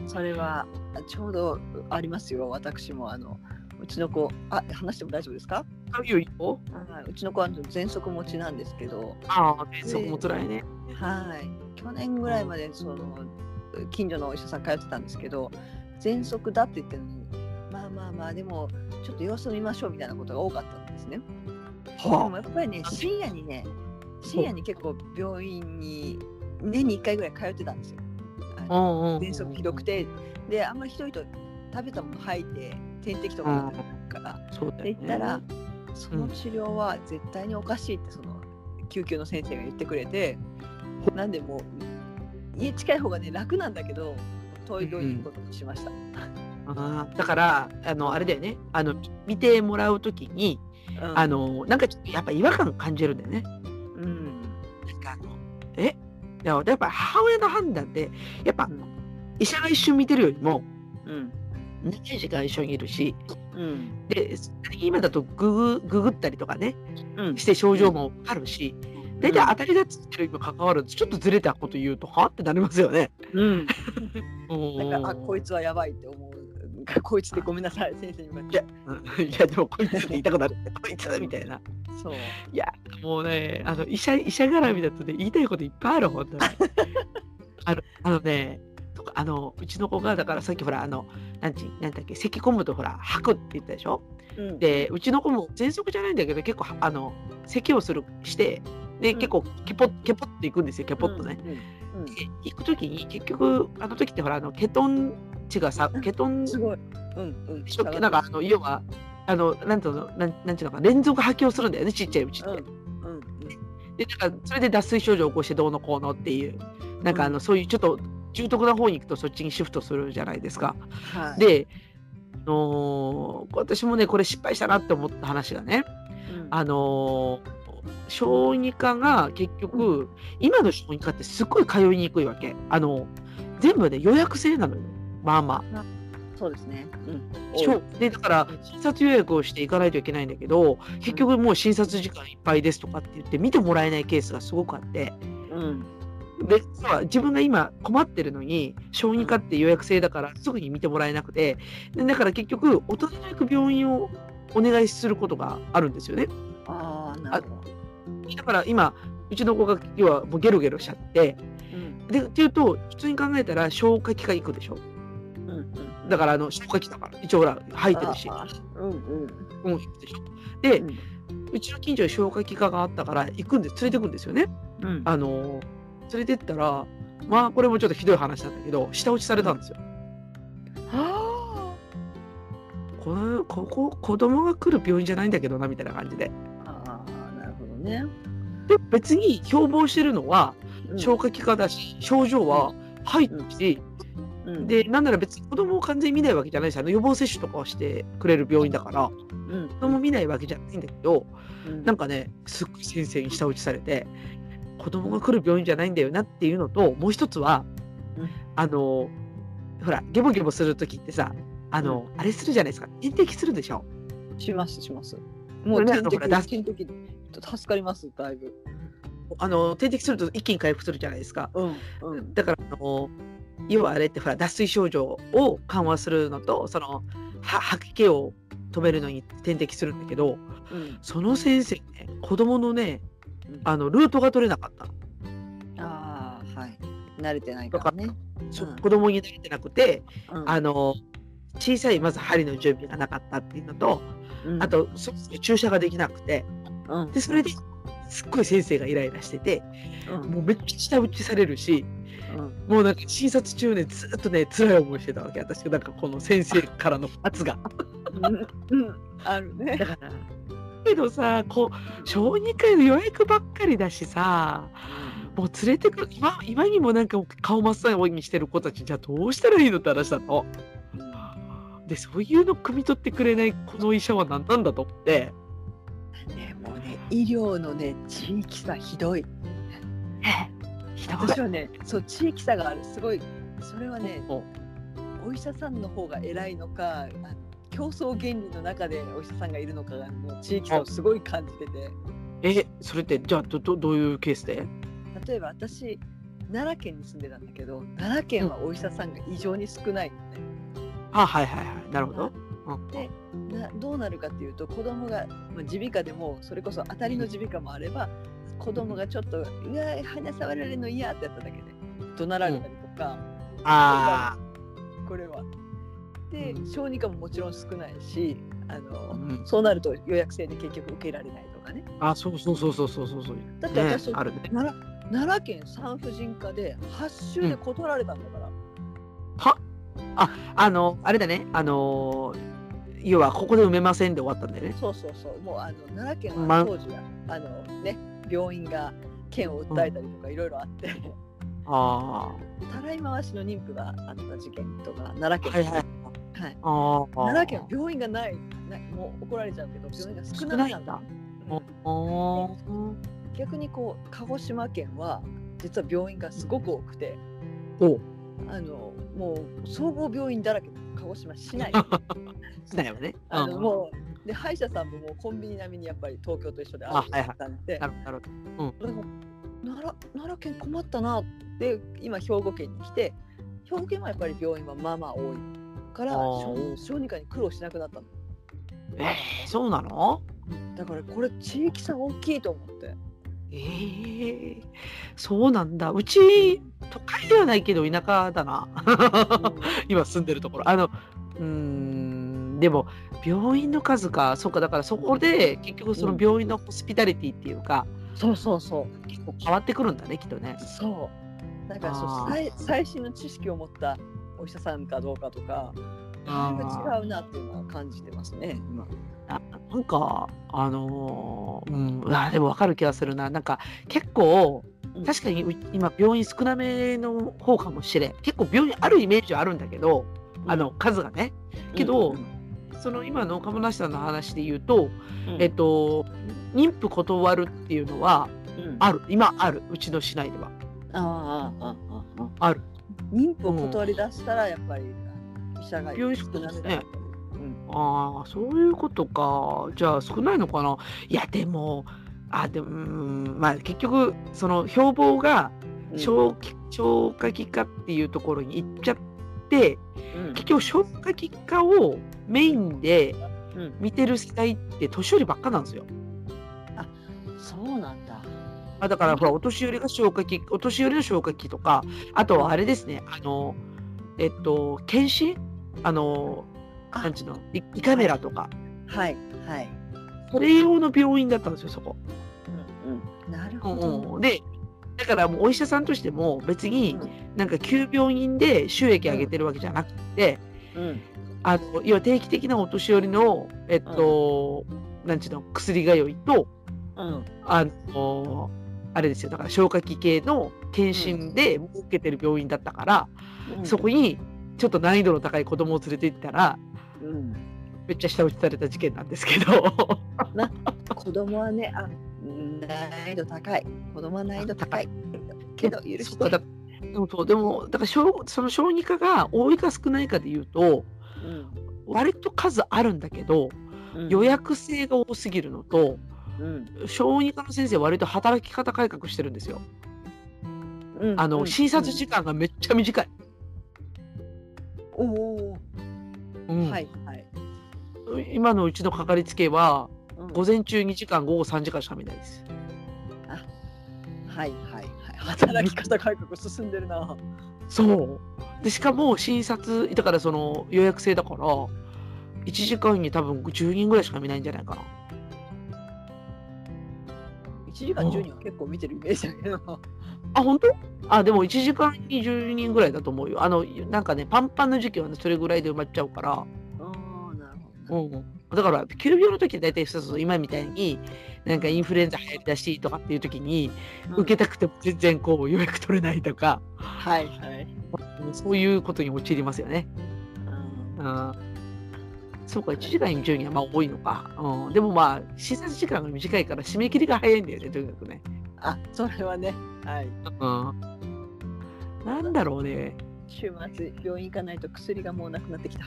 それはちょうどありますよ。私もあのうちの子あ話しても大丈夫ですか？あいいようちの子は喘息持ちなんですけど。ああ、そこも辛いね。はい。去年ぐらいまでその近所のお医者さん通ってたんですけど喘息だって言ってるのにまあまあまあでもちょっと様子を見ましょうみたいなことが多かったんですね。でもはやっぱりね深夜にね深夜に結構病院に年に1回ぐらい通ってたんですよ。あ。うんうん。喘息ひどくてであんまりひどいと食べたもの吐いて点滴とかからってそうだよね。言ったら、その治療は絶対におかしいってその救急の先生が言ってくれてなんでもう家近い方がね楽なんだけど遠いどういうことにしました。あーだから、あの、あれだよね。あの、見てもらうときに、うん。あの、なんかちょっとやっぱ違和感感じるんだよね。うん。なんかあの、え？やっぱ母親の判断でやっぱうん。医者が一瞬見てるよりもうん。長い時間一緒にいるしうん。で今だとググググったりとかねうん。して症状もあるし大体当たりがつってるにもかかわらずちょっとずれたこと言うとは？ってなりますよね。うん。うんなんかあこいつはやばいって思うこいつでごめんなさい先生に向かって。いやでもこいつって言いたくなる。こいつみたいな。そう。いやもうねあの医者医者絡みだとね言いたいこといっぱいある本当に。あのあのねとかあのうちの子がだからさっきほらあのなんちなんだっけ咳込むとほら吐くって言ったでしょ？うん。でうちの子も喘息じゃないんだけど結構あの咳をするしてでうん。結構ケポッケポッといくんですよケポッとね。うんうんで行く時に結局あの時ってほらあのケトン値がさケトンすごい。うんうん。ショックなんかあの要はあのなんていうのなんなんていうのか連続吐きをするんだよねちっちゃいうちって。うんうんでなんかそれで脱水症状を起こしてどうのこうのっていう。なんかあの、そういうちょっと重篤な方に行くとそっちにシフトするじゃないですか。はい。で、あのー私もねこれ失敗したなって思った話がねうん。あのー小児科が結局今の小児科ってすっごい通いにくいわけ。あの全部ね予約制なのよ。まあまあ。そうですね。うん。でだから診察予約をしていかないといけないんだけど結局もう診察時間いっぱいですとかって言って見てもらえないケースがすごくあって。うん。で実は自分が今困ってるのに小児科って予約制だからすぐに見てもらえなくて。でだから結局大人の行く病院をお願いすることがあるんですよねああなるほど。だから今うちの子が要はもうゲロゲロしちゃってうん。でっていうと普通に考えたら消化器科行くでしょ？うんうん。だからあの消化器だから一応ほら入ってるし。うんうん。うん行くでしょ？で、うんうちの近所に消化器科があったから行くんで連れてくんですよね。うん。あの連れてったらまあこれもちょっとひどい話なんだけど舌打ちされたんですよ。あこのここ子供が来る病院じゃないんだけどなみたいな感じで。ね。で別に標榜してるのはうん。消化器科だし症状は入ってるし、うん。でなんなら別に子供を完全に見ないわけじゃないしあの予防接種とかをしてくれる病院だからうん。子供見ないわけじゃないんだけどうん。なんかねすっごい先生に舌打ちされて子供が来る病院じゃないんだよなっていうのともう一つは、うん。あのほらゲボゲボする時ってさあの、あれするじゃないですか。点滴するでしょ。しますします。もう点滴のほら脱点滴助かりますだいぶ。あの点滴すると一気に回復するじゃないですか。うんうん。だからあの要はあれってほら脱水症状を緩和するのとそのは吐き気を止めるのに点滴するんだけどうん。その先生ね子供のねうん。あのルートが取れなかったの。ああはい。慣れてないからね。そううん。子供に慣れてなくてうん。あの小さいまず針の準備がなかったっていうのと、うん。あと注射ができなくてうん。でそれですっごい先生がイライラしててうん。もうめっちゃ舌打ちされるしうん。もうなんか診察中ねずっとね辛い思いしてたわけ私。なんかこの先生からの圧が。あるね。だからけどさこう小児科の予約ばっかりだしさもう連れてくる今今にもなんか顔真っ青にしてる子たちじゃあどうしたらいいのって話だと。でそういうの汲み取ってくれないこの医者は何なんだと思って。ねもうね医療のね地域差ひどい。ひどい。私はねそう地域差がある。すごい。それはねもお医者さんの方が偉いのか競争原理の中でお医者さんがいるのかがもう地域差をすごい感じてて。うえそれってじゃあどどどういうケースで？例えば私奈良県に住んでたんだけど奈良県はお医者さんが異常に少ないのね。あはいはいはい。なるほど。うんでなどうなるかっていうと子供がまあ耳鼻科でもそれこそ当たりの耳鼻科もあれば子供がちょっと「うわ鼻触られるの嫌」ってやっただけで怒鳴られたりとか、あこれは。でうん小児科ももちろん少ないしあの、うんそうなると予約制で結局受けられないとかね。あそうそうそうそうそうそうそう。だって私、ね、あるね。奈良奈良県産婦人科で8週で断られたんだから。は？ああのあれだねあの要はここで埋めませんで終わったんだよね。そうそうそう、もうあの奈良県まは当時は、あのね、病院が県を訴えたりとかいろいろあって、あたらい回しの妊婦があった事件とか、奈良あ県、はいはい。はい。ああ。奈良県は病院がないな、もう怒られちゃうけど、病院が少少ないんだ。ないん。逆にこう鹿児島県は実は病院がすごく多くて。おあのもう総合病院だらけ鹿児島市内だよね。あのうんもうで歯医者さんももうコンビニ並みにやっぱり東京と一緒であるあはいはい。さんでなるほど。奈良奈良県困ったなって今兵庫県に来て兵庫県はやっぱり病院はまあまあ多いから小児科に苦労しなくなったの。えー、そうなの？だからこれ地域差大きいと思ってえー、そうなんだ。うち、都会ではないけど田舎だな。今住んでるところ。あの、うーん、でも、病院の数か、そうか、だからそこで結局その病院のホスピタリティっていうか、そうそうそう結構変わってくるんだね、きっとね。そうだからそう最最新の知識を持ったお医者さんかどうかとか違うなっていうのは感じてますね今あなんか、あのーうん、あでも分かる気がするな。なんか結構うん、確かにう今病院少なめの方かもしれん。結構病院あるイメージはあるんだけど、あの数がね。けどうんその今の鴨梨さんの話で言うと、うんえっと、妊婦断るっていうのはうんある。今ある。うちの市内では。ああああああある。妊婦を断り出したらやっぱり医者が病院少なめだった。ねうん。ああ、そういうことか。じゃあ少ないのかな。いや、でも、あ、でも、うんまあ結局、その標榜がうん。消化消化器科っていうところに行っちゃって、うん。結局消化器科をメインでうん。見てる世代って年寄りばっかなんですよ。そうなんだ。あだからほらお年寄りが消化器お年寄りの消化器とかあとはあれですねあのえっと検診あのあ。なんちの？胃胃カメラとか。はい。はい。それ用の病院だったんですよそこ。うんうん。なるうんほど。うん、でだからもうお医者さんとしても別にうん。なんか急病人で収益上げてるわけじゃなくて、うん。あの要は定期的なお年寄りのえっと、なんちゅうの？薬通いとうん。あのあれですよ。だから消化器系の検診で受けてる病院だったから、うん。そこにちょっと難易度の高い子供を連れて行ったらうん。めっちゃ下打ちされた事件なんですけど。子供はねあ難易度高い。子供は難易度高い。けど許して。だでもそうでもだから小その小児科が多いか少ないかで言うとうん。割と数あるんだけどうん。予約制が多すぎるのとうん。小児科の先生は割と働き方改革してるんですよ。うん。あの、うん。診察時間がめっちゃ短い。おおうん。はいはい。今のうちのかかりつけはうん。午前中2時間午後3時間しか見ないです。はいはいはい。働き方改革進んでるな。そう。でしかも診察だからその予約制だから1時間に多分10人ぐらいしか見ないんじゃないかな。1時間10人は結構見てるイメージだけど。あ本当？あでも1時間に10人ぐらいだと思うよ。あのなんかねパンパンの時期はねそれぐらいで埋まっちゃうから。ああなるほどうん、だから急病の時は大体そうそう今みたいになんかインフルエンザ流行りだしとかっていう時に受けたくても全然こう予約取れないとか、はいはい。そういうことに陥りますよね。うん。うん、そうか1時間に10人はまあ多いのか、うん、でもまあ診察時間が短いから締め切りが早いんだよねとにかくね。あそれはね。はい。うん、なんだろうね。週末病院行かないと薬がもうなくなってきた。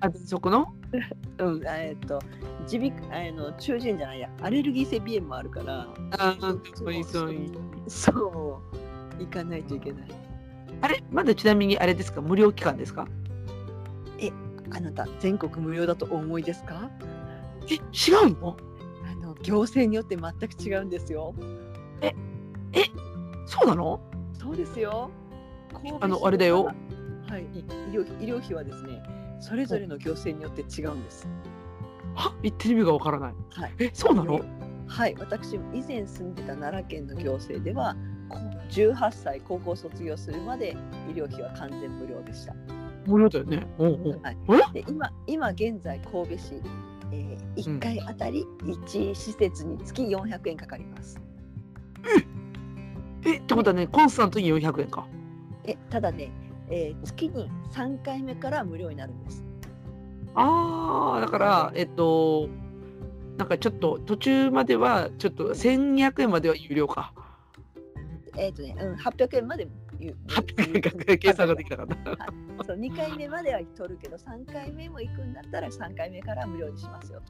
あそこの？うんえっと耳鼻あの中耳炎じゃないや。アレルギー性鼻炎もあるからあそういうそういう。そう。行かないといけない。あれ？まだちなみにあれですか？無料期間ですか？あなた全国無料だとお思いですか？え違うの？あの行政によって全く違うんですよ。そうなの？そうですよ。あのあれだよ。はいい医療医療費はですねそれぞれの行政によって違うんです。は？言ってる意味がわからない。はい。えそうなの？はい私以前住んでた奈良県の行政ではこ18歳高校卒業するまで医療費は完全無料でした。無料だよね。うんうん。はい、えで今今現在神戸市、えー、1回あたり1施設につき400円かかります。えってことはね、コンスタントに400円か。えただね、えー月に3回目から無料になるんです。ああ、だから、えっと、なんかちょっと途中まではちょっと1200円までは有料か。えっ、とね、うん、800円まで言う800円か計算ができなかった。そう2回目までは取るけど3回目も行くんだったら3回目から無料にしますよ。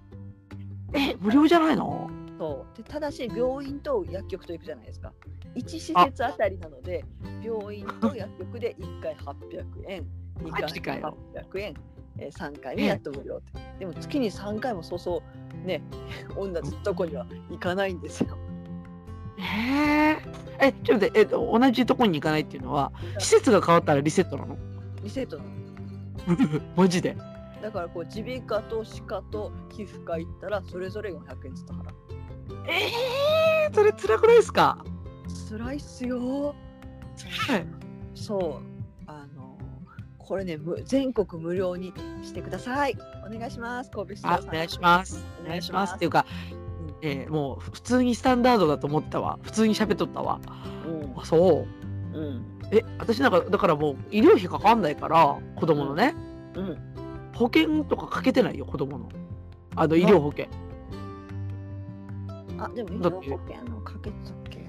え、無料じゃないの？そう。でただし病院と薬局と行くじゃないですか。1施設あ。たりなので病院と薬局で1回800円2マジか回よ800円、えー、3回目やっと無料って。でも月に3回もそうそうね 同じとこには行かないんですよえー、え、ちょっと待って、えっと、同じとこに行かないっていうのは、施設が変わったらリセットなの？リセットなの。マジで？だからこう耳鼻科と歯科と皮膚科行ったらそれぞれ400円ずつ払う。えー、それ辛くないですか？辛いっすよ。はい。そう。あのこれねむ全国無料にしてください。お願いします。神戸市あ、お願いします。お願いします。っていうか、えー、もう普通にスタンダードだと思ったわ。普通に喋っとったわ。う。んあ、そう。うん。え、私なんか、だからもう医療費かかんないから、子供のね、うん。保険とかかけてないよ、子供の。あの、医療保険。あでも医療保険のかけてたっけ？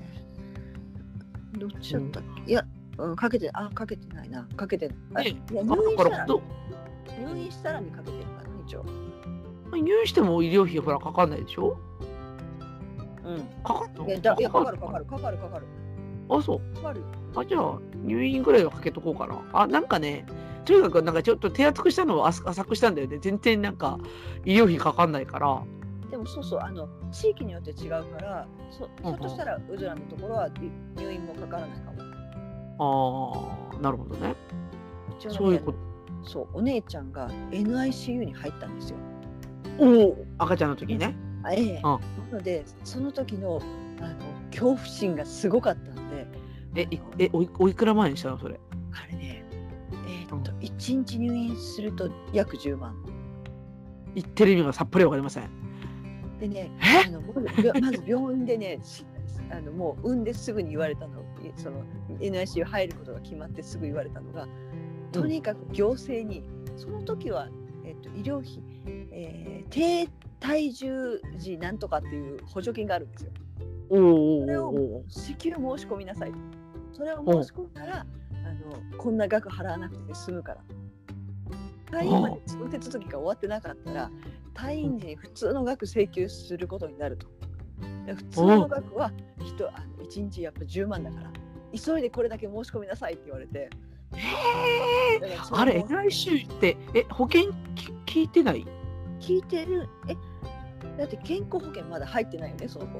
どっちだったっけ、いや、うん、かけてあかけてないな。かけてあねい入院したら入院したらにかけてるかな一応。入院しても医療費ほらかかんないでしょ？うんかかんの？いやだいやかかる？かかるかかるかかるあ、そう。かかるあ、じゃあ、入院ぐらいはかけとこうかな。あ、なんかね、とにかくなんかちょっと手厚くしたのを浅浅くしたんだよね。全然なんか医療費かかんないから。でもそうそうあの地域によって違うからそひょっとしたらうずらのところは入院もかからないかもああ、なるほどねそういうこと。そうお姉ちゃんが NICU に入ったんですよおお、赤ちゃんの時ね。あええ。うん。なのでその時のあの恐怖心がすごかったんで。え、いえおいおいくら万円したの？それ。あれねえーっと1日入院すると約10万。言ってる意味がさっぱりわかりません。でねえ？あのまず病院でねしあのもう産んですぐに言われたの。いその NICU 入ることが決まってすぐ言われたのがとにかく行政にその時は、えっと、医療費、えー低体重時なんとかっていう補助金があるんですよ。それを支給申し込みなさいと。それを申し込んだら、あのこんな額払わなくて済むから。退院までその手続きが終わってなかったら、退院時に普通の額請求することになると。で普通の額は人あの1日やっぱ10万だから、急いでこれだけ申し込みなさいって言われて。えだからそー、あれ、の NICU って、え、保険き聞いてない？聞いてるえだって健康保険まだ入ってないよねその子。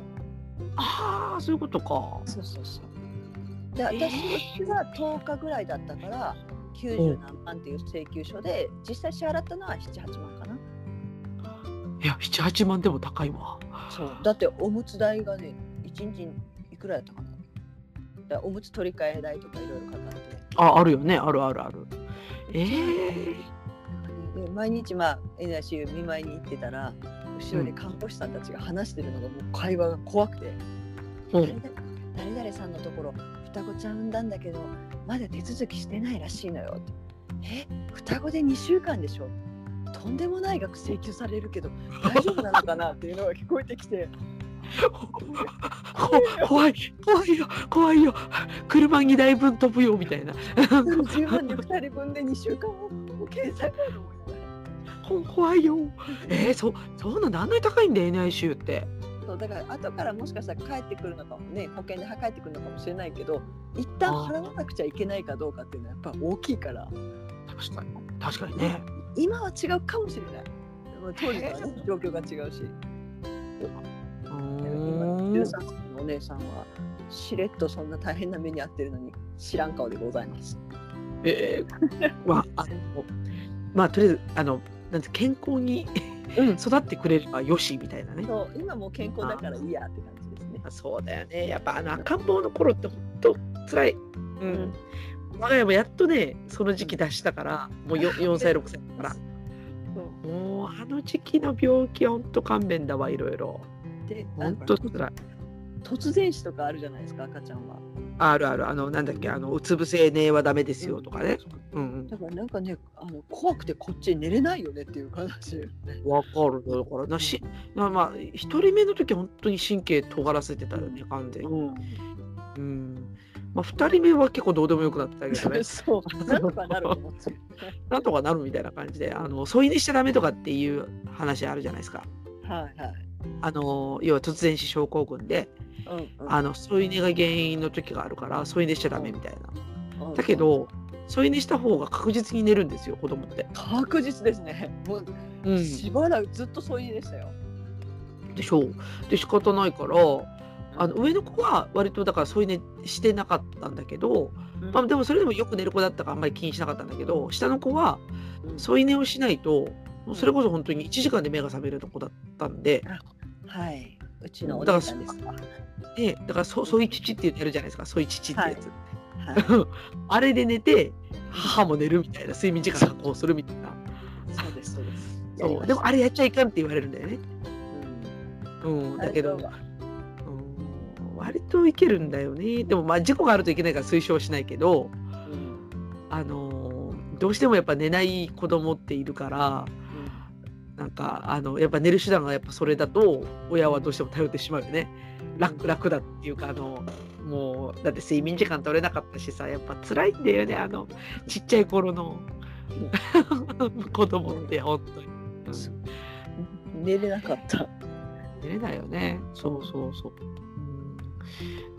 ああ、そういうことか。そうそうそう。でえー私は10日ぐらいだったから90何万っていう請求書で実際支払ったのは78万かな。いや、7、8万でも高いわ。そうだっておむつ代がね1日いくらだったかな。だおむつ取り替え代とかいろいろかかって。あ、あるよね。あるあるある。えー、で毎日まあ NICU 見舞いに行ってたら後ろで看護師さんたちが話してるのがもう会話が怖くて。うん。誰々さんのところ双子ちゃん産んだんだけどまだ手続きしてないらしいのよえ双子で2週間でしょ？とんでもない額請求されるけど大丈夫なのかな？っていうのが聞こえてきてこ 怖い、怖いよ、怖いよ。車2台分飛ぶよ、みたいな。10万で2人分で2週間も保険されるの思いながらこ怖いよ。えー、そ、そうなんだ。あんなに高いんだよ、NICU って。そうだから後からもしかしたら帰ってくるのかもね保険で帰ってくるのかもしれないけど一旦払わなくちゃいけないかどうかっていうのはやっぱ大きいから確かに。確かにね。今は違うかもしれない当時とはね状況が違うし。う今ーん13歳のお姉さんはしれっとそんな大変な目に遭ってるのに知らん顔でございます。えー、まあ、あの、まあ、とりあえず、あの、なんて健康にうん、育ってくれればよし、みたいなね。そう今もう健康だからいいやって感じですね。そうだよね。やっぱあの赤ん坊の頃って本当辛い。うん。我が家もやっとね、その時期出したから、もう 4, 4 歳、6歳だから。もうあの時期の病気は本当勘弁だわ、いろいろ。であ本当辛い。突然死とかあるじゃないですか赤ちゃんは。あるある、あの、なんだっけ、あの、うつ伏せ寝はダメですよとかね。うんだからなんかねあの怖くてこっちに寝れないよねっていう話。うん。わかる。だからなし、まあまあ、一人目の時は本当に神経尖らせてたよね、完全に。うん、うん。まあ、2人目は結構どうでもよくなったけどね そうなんとかなる なんとかなるみたいな感じであの添い寝しちゃダメとかっていう話あるじゃないですか。はいはいあの要は突然死症候群でうんうんあの添い寝が原因の時があるから添い寝しちゃダメみたいな。うんだけど添い寝した方が確実に寝るんですよ子供って。確実ですねもううん、しばらくずっとそういうでしたよ、でしょう。で仕方ないからあの上の子は割とだから添い寝してなかったんだけど、うんまあ、でもそれでもよく寝る子だったからあんまり気にしなかったんだけど下の子はうん添い寝をしないとそれこそ本当に1時間で目が覚める子だったんで。はい。うちのお姉さんですか。でだからそ、そういう父ってやるじゃないですか、そういう父ってやつ。はい。あれで寝て、母も寝るみたいな、睡眠時間確保するみたいな。そうですそうです。そうでもあれやっちゃいかんって言われるんだよね。ううん、だけど、割といけるんだよね。でもまあ事故があるといけないから推奨しないけど、夫うんあのーどうしてもやっぱ寝ない子供っているから、なんかあのやっぱ寝る手段がやっぱそれだと親はどうしても頼ってしまうよね。楽楽だっていうかあのもうだって睡眠時間取れなかったしさやっぱ辛いんだよねあのちっちゃい頃の 子供って本当に。うん寝れなかった。寝れないよね。そうそうそう。うん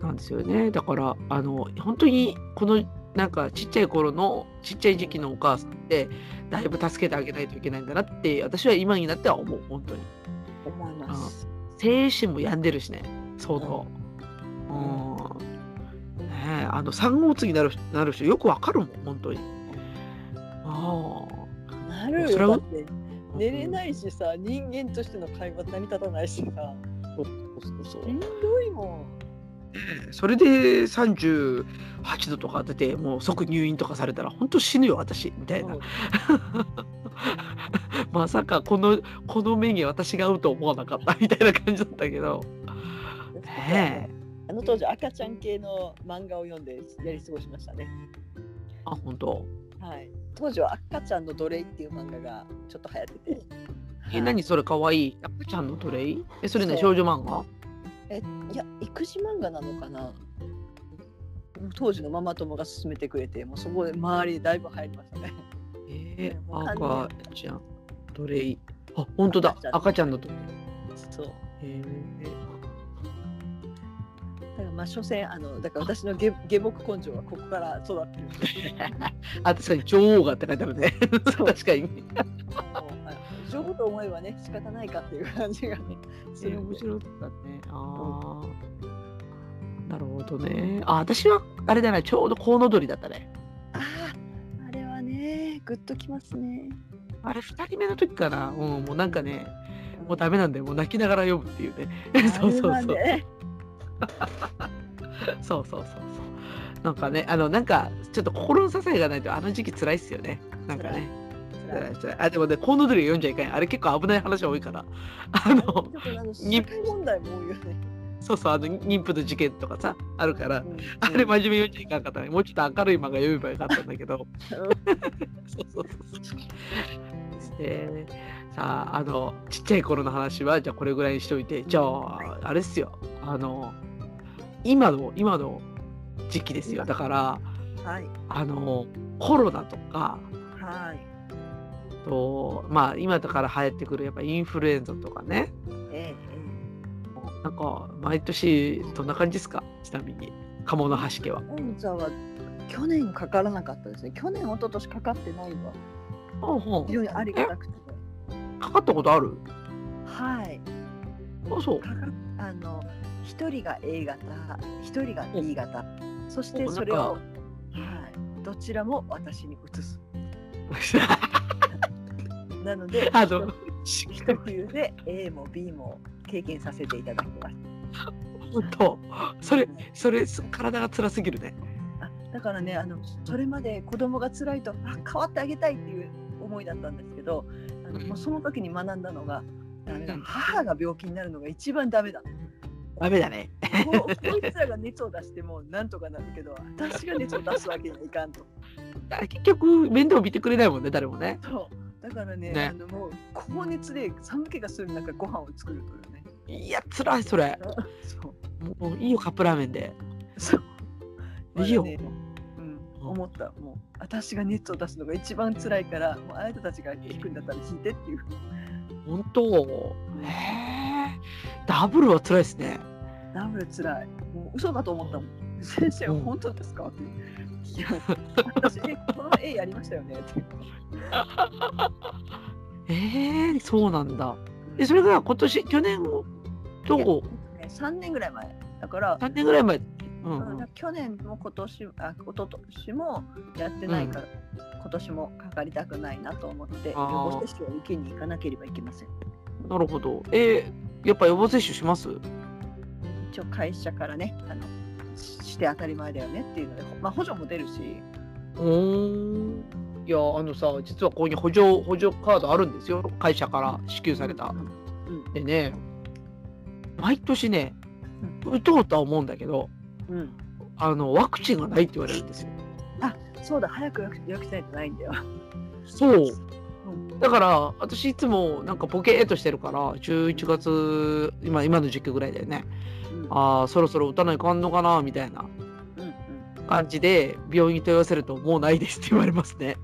なんですよね。だからあの本当にこのなんかちっちゃい頃のちっちゃい時期のお母さんってだいぶ助けてあげないといけないんだなって私は今になっては思う本当に。思います。精神も病んでるしね相当。うん。ねえあの産後うつになるなる人よくわかるもん本当に。ああ。なるよ。だって寝れないしさ、人間としての会話成り立たないしさ、そうそうそうしんどいもん。それで38度とか出てもう即入院とかされたら本当死ぬよ私みたいな。うん。まさかこのこの目に私が合うと思わなかったみたいな感じだったけど。ねえ。あの当時赤ちゃん系の漫画を読んでやり過ごしましたね。あ本当。はい。当時は赤ちゃんの奴隷っていう漫画がちょっと流行ってて。はいえ何それ？かわい。い赤ちゃんのトレイえそれね少女漫画？えいや育児漫画なのかな？当時のママ友が勧めてくれてもうそこで周りでだいぶ入りましたね。えー、赤ちゃんトレイあ本当だ。赤ちゃん。赤ちゃんのトレイそう。えだからまあ所詮あのだから私の下下僕根性はここから育ってる。あ確かに女王がって書いてあるね。確かに丈夫と思えばね仕方ないかっていう感じがねするんで白かったね。ああ、なるほどね。あ、私はあれだな、ちょうどコウノドリだったね。あああれはねグッときますねあれ、二人目の時かな。うん、もうなんかね、もうダメなんだよ。もう泣きながら読むっていうね。そうそうそう。そうそうそうそう。なんかね、あの、なんか、ちょっと心の支えがないと、あの時期辛いっすよね。なんかね。あ、でもね、コウノドリが読んじゃいかん。あれ結構危ない話多いから。あの、ちょっとあの社会問題も多いよね。そうそう、あの、妊婦の事件とかさ、あるから。うんあれ真面目に読んじゃいかんかったね。もうちょっと明るい漫画読めばよかったんだけど。そうそうそうそう。えーさあ、あの、ちっちゃい頃の話は、じゃあこれぐらいにしといて、じゃあ、あれっすよ。あの、今の、今の時期ですよ。だから、はいあの、コロナとか、はい。と、まあ、今だから流行ってくる、やっぱインフルエンザとかね。ええなんか、毎年、どんな感じですか？ちなみに。鴨の橋家は。ええ。オンザは去年かからなかったですね。去年一昨年かかってないわ。ほうほ非常にありがたくて。うかかったことある？はい。あ、そう。あの一人が A 型、一人が B 型、そしておそれを、はい、どちらも私に移す。なので、あの、一冬で A も B も経験させていただきまし本当。それた。、それ、す体が辛すぎるね。あだからねあのそれまで子供が辛いとあ変わってあげたいっていう思いだったんですけどあのうんもうその時に学んだのが母が病気になるのが一番ダメだダメだね。こいつらが熱を出してもなんとかなるけど私が熱を出すわけにはいかんとあ結局、面倒見てくれないもんね、誰もね。そうだからねね。あのもう高熱で寒気がする中ご飯を作るというね。いや、辛い、それ。そう。もういいよ、カップラーメンで。そう。いいよ。うん、思った。もう私が熱を出すのが一番辛いからもうあなたたちが聞くんだったら聞いてっていう。本当？へえダブルは辛いですね。ダブル辛い。もう嘘だと思ったもん。先生うん。本当ですか？っていや私えこの絵やりましたよね。っ てえー、そうなんだ。でそれが今年去年とね3年ぐらい前だから、3年ぐらい前。うんうん。去年も今年あ一昨年もやってないから、今年もかかりたくないなと思って予防接種を受けに行かなければいけません。なるほど。えー、やっぱ予防接種します？一応会社からねあのしして当たり前だよねっていうので、まあ、補助も出るし。おーいやあのさ実はここに補助補助カードあるんですよ。会社から支給された。うんでね毎年ね打とうとは思うんだけどうん、うんあのワクチンがないって言われるんですよ。そうだ。早く予約しないとないんだよ、そう。うん。だから私いつもなんかボケーっとしてるから11月今今の時期ぐらいだよね。うんああそろそろ打たないかんのかなみたいな。感じで病院に問い合わせるともうないですって言われますね。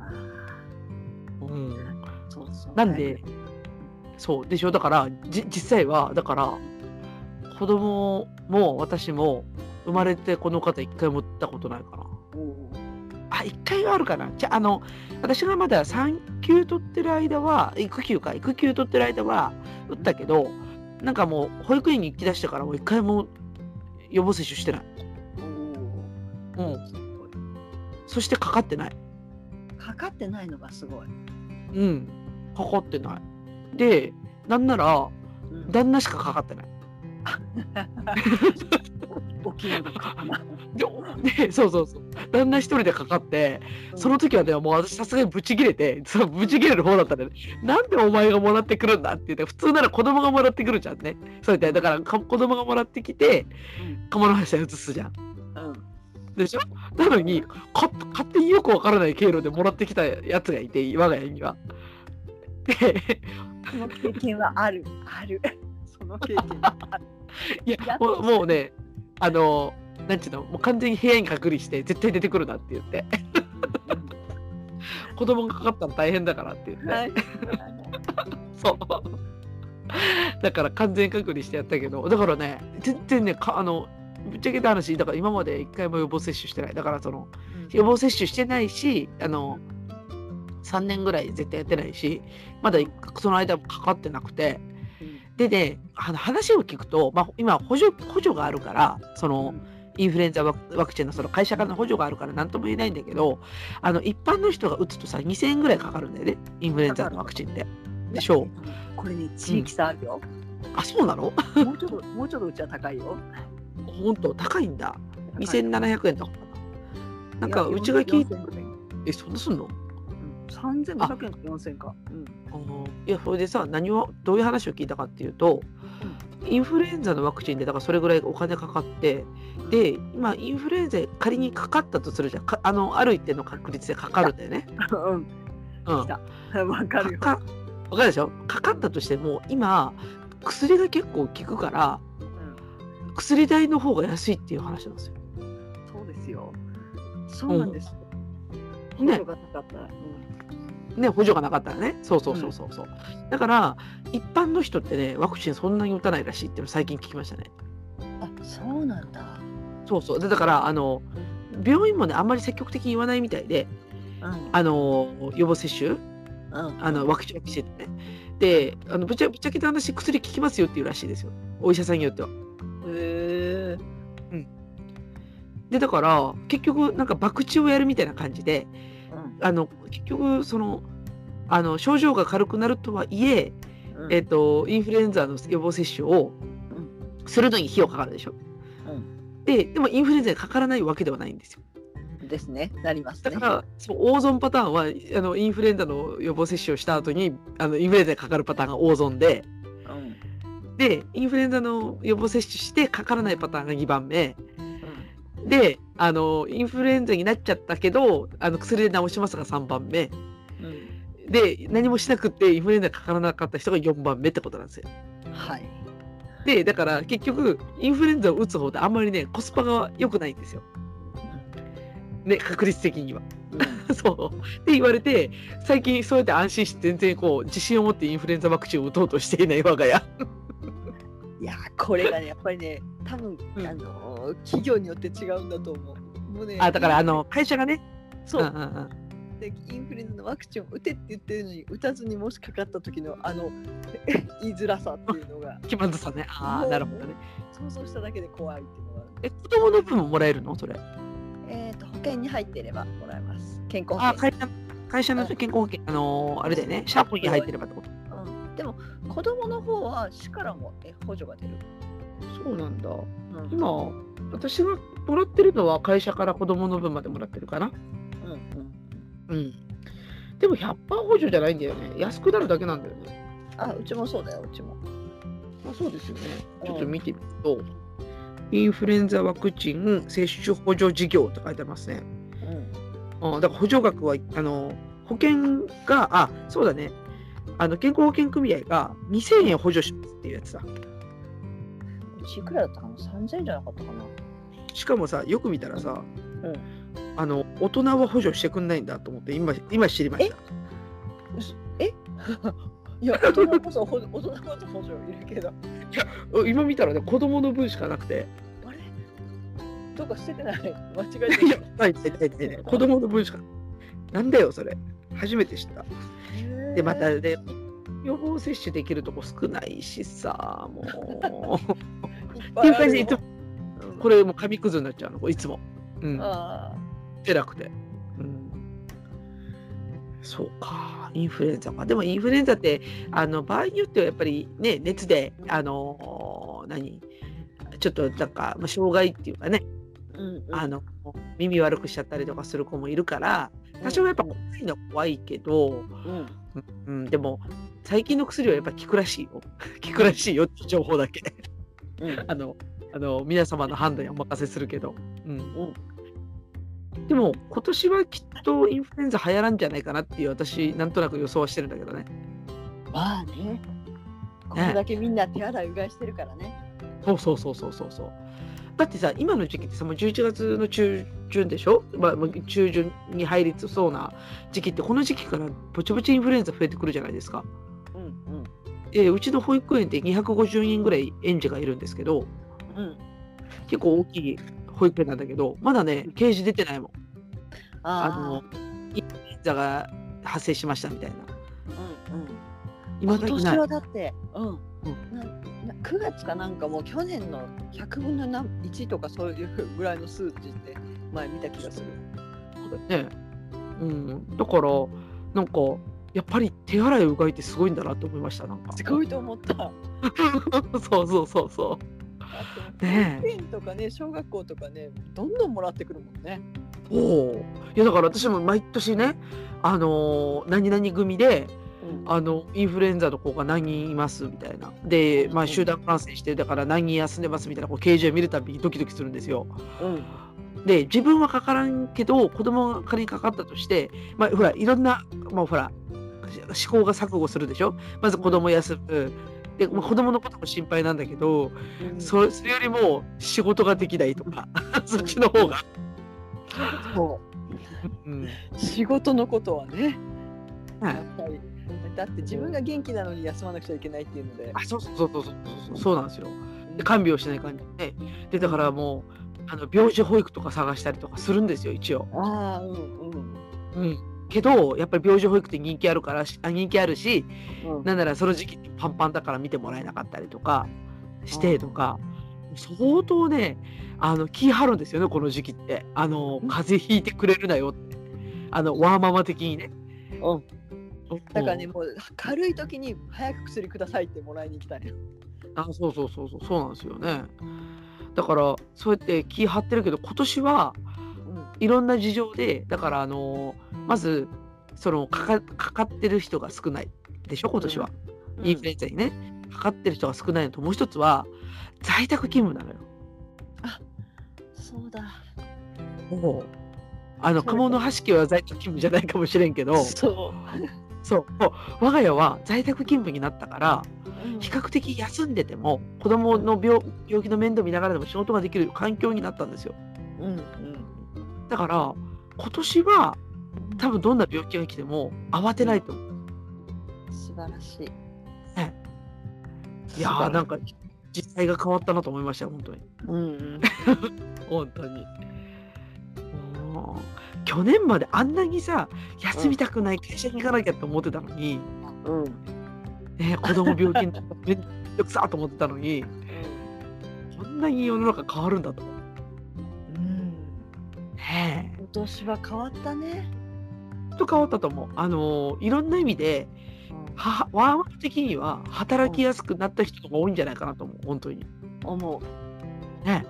あうん、ーそうそう。なんでそうでしょ？だからじ実際はだから子供も私も生まれてこの方一回も打ったことないかな。あ一回はあるかな。じゃああの私がまだ産休取ってる間は育休か育休取ってる間は打ったけどなんかもう保育園に行き出してからもう一回も予防接種してない。うん。そしてかかってない。かかってないのがすごい、うん。かかってない。で、なんなら、うん旦那しかかかってない。お気の毒かな。で、でそうそうそう。旦那一人でかかって、その時はね、もう私さすがにブチ切れて、そのブチ切れる方だったらね、なんでお前がもらってくるんだって言って、普通なら子供がもらってくるじゃんね。そうやって、だからか子供がもらってきて、釜の橋に移すじゃん。うん。うんでしょ？なのに、か勝手によくわからない経路でもらってきたやつがいて、我が家には。で、その経験はある。ある。その経験はある。いやもうねあのなんちゅうのもう完全に部屋に隔離して絶対出てくるなって言って。子供がかかったら大変だからって言って、はい。そう。だから完全隔離してやったけどだからね全然ねかあのぶっちゃけた話だから今まで一回も予防接種してない。だからその予防接種してないしあの3年ぐらい絶対やってないしまだその間もかかってなくてでねあの話を聞くと、まあ、今補助補助があるからその、インフルエンザワクチンのその会社からの補助があるから何とも言えないんだけどあの一般の人が打つとさ2000円ぐらいかかるんだよねインフルエンザのワクチンって。でしょう。これね地域差あるよ、あそうなの？もうちょっと もうちょっとうちは高いよ。本当高いんだ。高い。2700円とかかな。なんかうちが聞いて4000ぐらい。えそんなすんの？うん3500円か4000か、うん。いやそれでさ何をどういう話を聞いたかっていうと、インフルエンザのワクチンでだからそれぐらいお金かかってで今インフルエンザ仮にかかったとするじゃん。かあのある一定の確率でかかるんだよね。うん。うん、かるよ。かかわかるでしょ？かかったとしても今薬が結構効くからうん。薬代の方が安いっていう話なんですよ。そうですよ。そうなんです、補ね。助がなかったら、ね補助がなかったらね。そうそうそうそうそう、だから一般の人ってねワクチンそんなに打たないらしいっていうの最近聞きましたね。あそうなんだ。そうそう。でだからあの病院もねあんまり積極的に言わないみたいでうん。あの予防接種うん。あのワクチンワクチンってね。であのぶっちゃぶっちゃけた話薬効きますよっていうらしいですよ。お医者さんによっては。へえでだから結局なんか博打をやるみたいな感じでうんあの結局そのあの症状が軽くなるとはいえうん。えっとインフルエンザの予防接種をするのに費用かかるでしょ。ででもインフルエンザにかからないわけではないんですよ。ですね。なりますね。だから、そう大損パターンはあのインフルエンザの予防接種をした後にあのインフルエンザにかかるパターンが大損でうん。でインフルエンザの予防接種してかからないパターンが2番目であのインフルエンザになっちゃったけどあの薬で治しますが3番目うんで何もしなくてインフルエンザにかからなかった人が4番目ってことなんですよ。はいで、だから結局、インフルエンザを打つ方ってあんまりね、コスパが良くないんですよ。ね、確率的には。そう。って言われて、最近そうやって安心して全然こう、自信を持ってインフルエンザワクチンを打とうとしていない我が家。いやー これがねやっぱりね多分、うんあのー企業によって違うんだと思う。もうねあ、だからあの、会社がね、そう、うんうんうんでインフルエンザのワクチンを打てって言ってるのに打たずにもしかかった時のあの 言いづらさっていうのが気まずさね。ああ、なるほどね。想像しただけで怖いっていうのが。え、子供の分ももらえるの？それ。えっ、と保険に入っていればもらえます。健康保あ、険。会社、会社の健康保険、あのーあれだよね、シャープに入ってればってこと？うん、でも子供の方は市からもえ補助が出る。そうなんだ。うん今、私がもらってるのは会社から子供の分までもらってるかな。うんうん、うん。でも100%補助じゃないんだよね。安くなるだけなんだよね。あうちもそうだようちも。まあ、そうですよね。うんちょっと見てみると、インフルエンザワクチン接種補助事業って書いてますね。うんうん、だから補助額は、あの、保険が、あ、そうだね。あの、健康保険組合が2000円補助しますっていうやつだ。うちいくらだったかな ?3000 円じゃなかったかな？しかもさ、よく見たらさ、うんあの、大人は補助してくんないんだと思って、今、今知りました。え？いや大人こそ補大人こそ補助いるけど 今見たらね、子供の分しかなくて、あれ？どうか捨ててない間違えいてや、ないないないないない、子供の分しか。なんだよ、それ。初めて知った。で、またね、予防接種できるとこ少ないしさ、もう。っていう感じでいつも、これもう紙くずになっちゃうの、いつも。うん。あ偉くて。うん。そうか、インフルエンザか。でもインフルエンザって、あの、場合によってはやっぱりね、熱で、あの、何？ちょっとなんか、まあ、障害っていうかね、ーうんうんあの、耳悪くしちゃったりとかする子もいるから、多少やっぱ怖いのは怖いけど、うんうん、でも、最近の薬はやっぱ効くらしいよ。効くらしいよって情報だけ。うん あの、あの皆様の判断にお任せするけど。うん。うんでも、今年はきっとインフルエンザ流行らんじゃないかなっていう、私、なんとなく予想はしてるんだけどね。まあねこれだけみんな手洗いうがいしてるからねそうそうそうそうそうそう。だってさ、今の時期ってさ、もう11月の中旬でしょ、まあ、中旬に入りそうな時期って、この時期からぼちぼちインフルエンザ増えてくるじゃないですか。うんうん。えうちの保育園って250人ぐらい園児がいるんですけど、うん。結構大きい保育園なんだけど、まだね、掲示出てないもん。ああの、インフルエンザが発生しましたみたいな。あうんうん。今年はだって、うん。なな9月かなんかもう去年の100分の何1とかそういうぐらいの数値って前見た気がする。ね。うん。だから、なんか、やっぱり手洗いうがいってすごいんだなって思いました、なんか。すごいと思った。そうそうそうそあとねえとかね小学校とかねどんどんもらってくるもんね。う。おお。いや、だから私も毎年ね、あのー何々組で、うんあの、インフルエンザの子が何人いますみたいな。で、まあ、集団感染して、だから何人休んでますみたいな、こう、掲示を見るたびにドキドキするんですよ。うんで、自分はかからんけど、子供が仮にかかったとして、まあ、ほら、いろんな、まあ、ほら、思考が錯誤するでしょまず子供休む。で、まあ、子供のことも心配なんだけど、うんそそれよりも仕事ができないとか、そっちの方が。そうん。う仕事のことはねはいやっぱりだって自分が元気なのに休まなくちゃいけないっていうので。あ、そうそうそうそうそうそう、そうなんですよ。で看病しない感じで。で、だからもう、あの病児保育とか探したりとかするんですよ、一応。ああうんうんうん。けど、やっぱり病児保育って人気あるからし、あ人気あるし、うんなんならその時期パンパンだから見てもらえなかったりとかしてとか、相当ね、あの、気張るんですよね、この時期って。あの、風邪ひいてくれるなよって。あの、ワーママ的にね。うんだからねうんもう軽い時に早く薬くださいってもらいに来たんよ。あ、そうそうそうそう、そうなんですよね。だから、そうやって気張ってるけど、今年は、うんいろんな事情で、だから、あのまず、そのかか、かかってる人が少ないでしょ、今年は。インフルエンザにね。かかってる人が少ないのと、もう一つは、在宅勤務なのよ。そうだ。あの、そうだ雲の端家は在宅勤務じゃないかもしれんけど、そそう我が家は在宅勤務になったから比較的休んでても子供の病病気の面倒見ながらでも仕事ができる環境になったんですよ。うんうん。だから今年は多分どんな病気が来ても慌てないと。思う素晴らしい。いやーなんか時代が変わったなと思いましたよ本当に。うんうん。本当に去年まであんなにさ休みたくない会社に行かなきゃって思ってたのに、うん。ね、子供病気になってめんどくさーと思ってたのにこんなに世の中変わるんだと。うん。ねえ今年は変わったね。と変わったと思う。あのーいろんな意味ではワーマン的には働きやすくなった人が多いんじゃないかなと思う本当に。思う。ね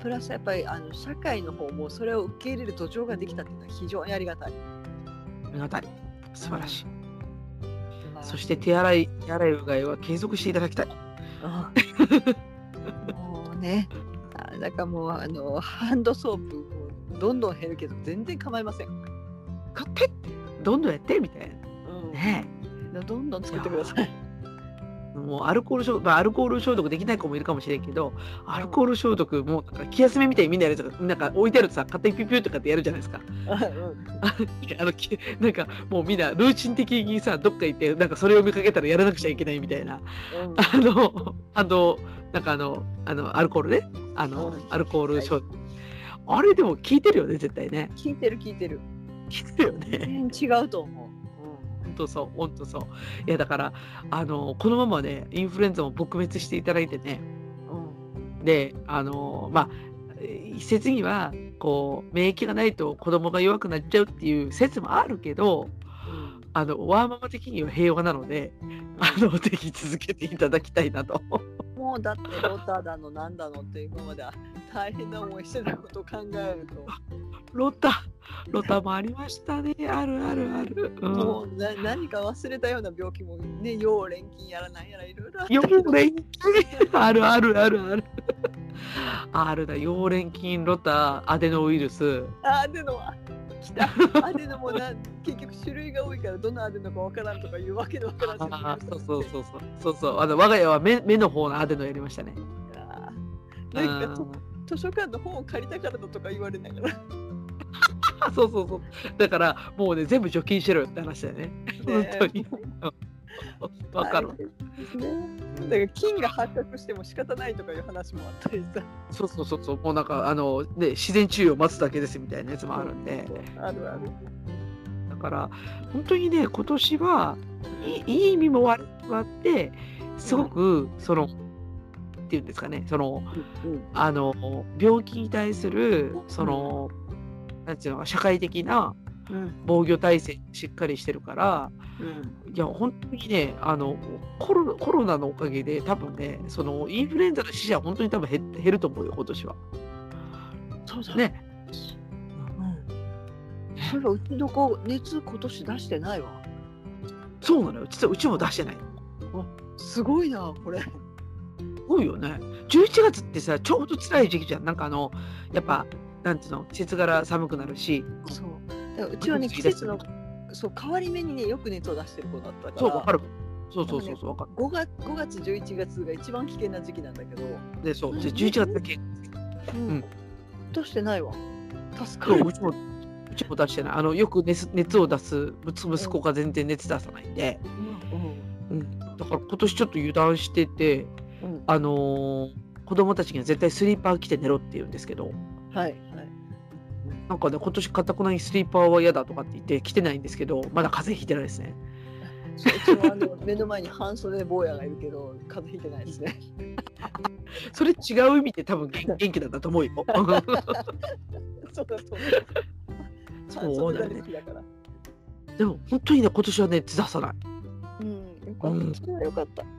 プラスやっぱりあの社会の方もそれを受け入れる土壌ができたっていうのは非常にありがたい。ありがたい素晴らしい。そしして手洗い手洗いうがいは継続していただきたい。もうね、あなんかもうあのハンドソープもどんどん減るけど全然構いません。買ってどんどんやってみたいうんな。ねどんどん作ってください。えもうアルコール消毒、まあ、アルコール消毒できない子もいるかもしれんけどアルコール消毒もうなんか気休めみたいにみんなやるじゃん。なんか置いてあるとさ勝手にピュピュとかってやるじゃないですか。あのきなんかもうみんなルーチン的にさどっか行ってなんかそれを見かけたらやらなくちゃいけないみたいな。あのあのなんかあのあのアルコールね。あのうんアルコール消毒。あれでも効いてるよね絶対ね。聞いてる聞いてる。効いてるよね。全然違うと思う。本当そう本当そう。いやだからあのこのままねインフルエンザも撲滅していただいてね。うん。であのまあえー一説にはこう免疫がないと子供が弱くなっちゃうっていう説もあるけどあのワーママ的には平和なのであのぜひ続けていただきたいなと。もうだってロタだのなんだのって今まで大変な思いしてたことを考えると、ロタロタもありましたね。あるあるある。うん。もうな何か忘れたような病気もね要連勤やらないやらいろいろあったけ幼ど連菌 あるあるあるある。あるだ幼連菌ロタアデノウイルス。あアデノは？来た。アデノもな結局種類が多いからどのアデノかわからんとかいうわけのわからんそうそうそうそうそうそう。あの我が家は目目の方のアデノやりましたね。なんかん図書館の本を借りたからだとか言われながら。あ そうそうそうだからもうね全部除菌しろよって話だよね。本当に。う んわかる。ねだから菌が発覚しても仕方ないとかいう話もあったりさそうそうそうそうもうなんかあのね自然治癒を待つだけですみたいなやつもあるんで。あるあるだから本当にね今年はいいいい意味もあってすごくそのっていうんですかねそのうんあの病気に対するその、なんていうのか社会的なうん防御体制しっかりしてるからうんいや本当にねあのコロコロナのおかげで多分ねそのインフルエンザの死者は本当に多分減減ると思うよ今年は。そうだね。うんそういえばうちの子熱今年出してないわそうなのよ実はうちも出してない。すごいなこれすごいよね。11月ってさ、ちょうど辛い時期じゃん。なんかあの、やっぱ、なんていうの、季節柄寒くなるし、そう。うちはね季節のそう変わり目にねよく熱を出してる子だったから。そう、わかる。そうそうそうそう、わかる。5月 ,5 月11月が一番危険な時期なんだけど、で、そう、で11月だけ、うん。うん。出してないわ。助かる。そううちも、うちも出してない。あの、よく熱熱を出す息息子が全然熱出さないんで、うん。だから今年ちょっと油断してて、うんうん。あのー子供たちには絶対スリーパー着て寝ろって言うんですけど、はいはいなんかね、今年かたくなにスリーパーは嫌だとかって言って着てないんですけど、まだ風邪ひいてないですね。そううちもあの目の前に半袖坊やがいるけど風邪ひいてないですね それ違う意味で多分元 元気なんだと思うよ。そうだと思うそうだよねでも本当にね今年はね出さない。うんよかったそれはよかった、本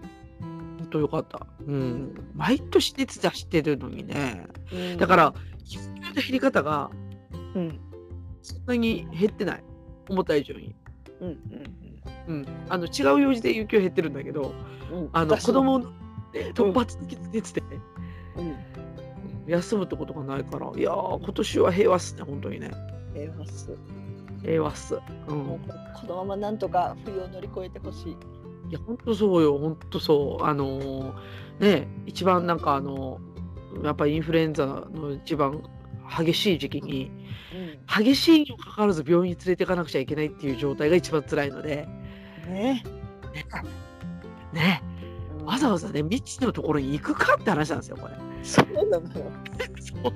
当よかった。うん。毎年熱出してるのにね。うんだから必要な減り方がうんそんなに減ってない。思った以上に。うんうん。あの違う用事で有給減ってるんだけど、うんうんあの私子供の、ね、突発的な熱でね、うん休むってことがないから、いやー今年は平和っすね本当にね。平和っすええわっす。うん。このままなんとか冬を乗り越えてほしい。いや、ほんとそうよ、ほんとそう。あのーね、一番なんかあの、やっぱインフルエンザの一番激しい時期に、激しいにもかかわらず病院に連れていかなくちゃいけないっていう状態が一番辛いので、ね。ね、うんわざわざね、未知のところに行くかって話なんですよ、これ。そうなのよ。そ う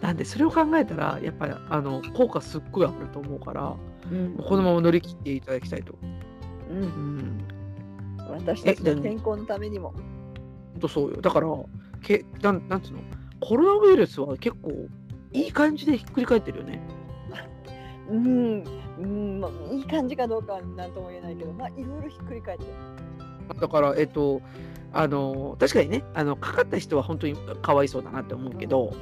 なんで、それを考えたら、やっぱりあの効果すっごいあると思うから、うんこのまま乗り切っていただきたいと。う。うんん、私たちの健康のためにも。とそうよ。だから、けなんなんつうの、コロナウイルスは結構いい感じでひっくり返ってるよね。うん。うん、まあ、いい感じかどうかは何とも言えないけど、まあ、いろいろひっくり返ってる。だから、えっと、あの確かにねあの、かかった人は本当にかわいそうだなって思うけど、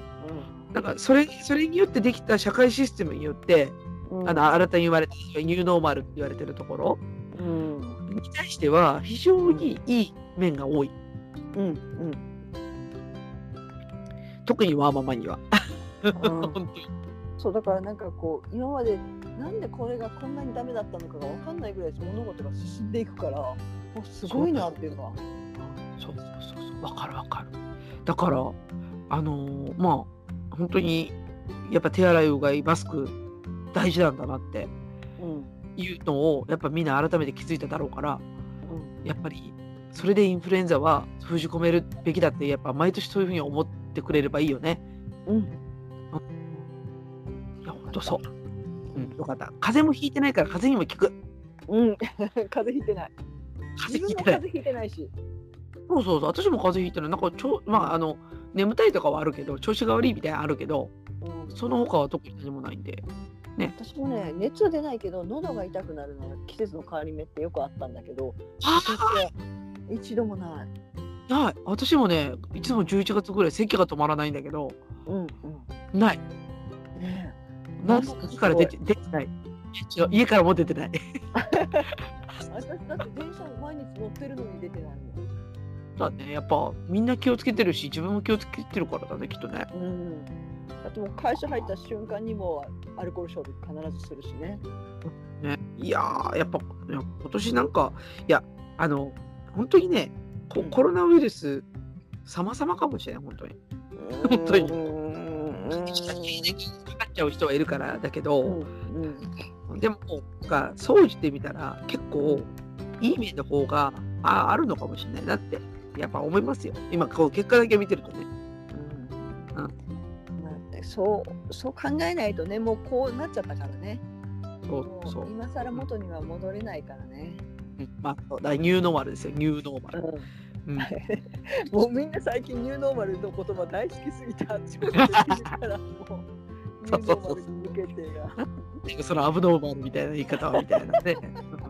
なんかそれそれによってできた社会システムによって、うん。あの新たに言われたニューノーマルって言われてるところうん。に対しては非常にいい面が多い。うん。うん。特にワーママには。そうだからなんかこう今までなんでこれがこんなにダメだったのかが分かんないぐらい物事が進んでいくからもうすごいなっていうのは。そうそうそうそう、わかるわかる。だから、あのーまあ、本当に、やっぱ手洗い、うがい、マスク、大事なんだなってうんいうのを、やっぱみんな改めて気づいただろうから、やっぱり、それでインフルエンザは封じ込めるべきだって、やっぱ毎年そういうふうに思ってくれればいいよね。うん。うん。いや、本当そう。うん、よかった。風邪もひいてないから、風邪にも効く。うん。風邪ひいてない。風邪ひいてない。風邪ひいてないし。そうそうそう、私も風邪ひいてない。なんかちょ、まあ、あの、眠たいとかはあるけど、調子が悪いみたいなのあるけど、うん。その他は特に何もないんで。私もね熱は出ないけど喉が痛くなるのが季節の変わり目ってよくあったんだけど一度もない。あ、ない。私もね、いつも11月ぐらい、咳が止まらないんだけど、うんうん。ない。ねなんなんから出て出てない。家からも出てない。私だって電車毎日乗ってるのに出てないだね、やっぱみんな気をつけてるし、自分も気をつけてるからだね、きっとね。うん。だってもう会社入った瞬間にもうアルコール消毒必ずするしね。ね。いやー、やっぱ今年なんか、いや、あの、本当にね、こうん。コロナウイルス、様々かもしれない、本当に。本当に。うん。かかっちゃう人はいるからだけど、うん。でも、なんか、総じてみたら、結構、いい面の方がああるのかもしれない。なって、やっぱ思いますよ。今、こう、結果だけ見てるとね。うん。まあそうそう考えないとねもうこうなっちゃったからね。そうもそう。う。今更元には戻れないからね、うん。まあ、ニューノーマルですよ、ニューノーマル。うん、もうみんな最近ニューノーマルの言葉大好きすぎてあっちこっちで聞いたらもう。ニューノーマルに向けてが。そのアブノーマルみたいな言い方はみたいなね。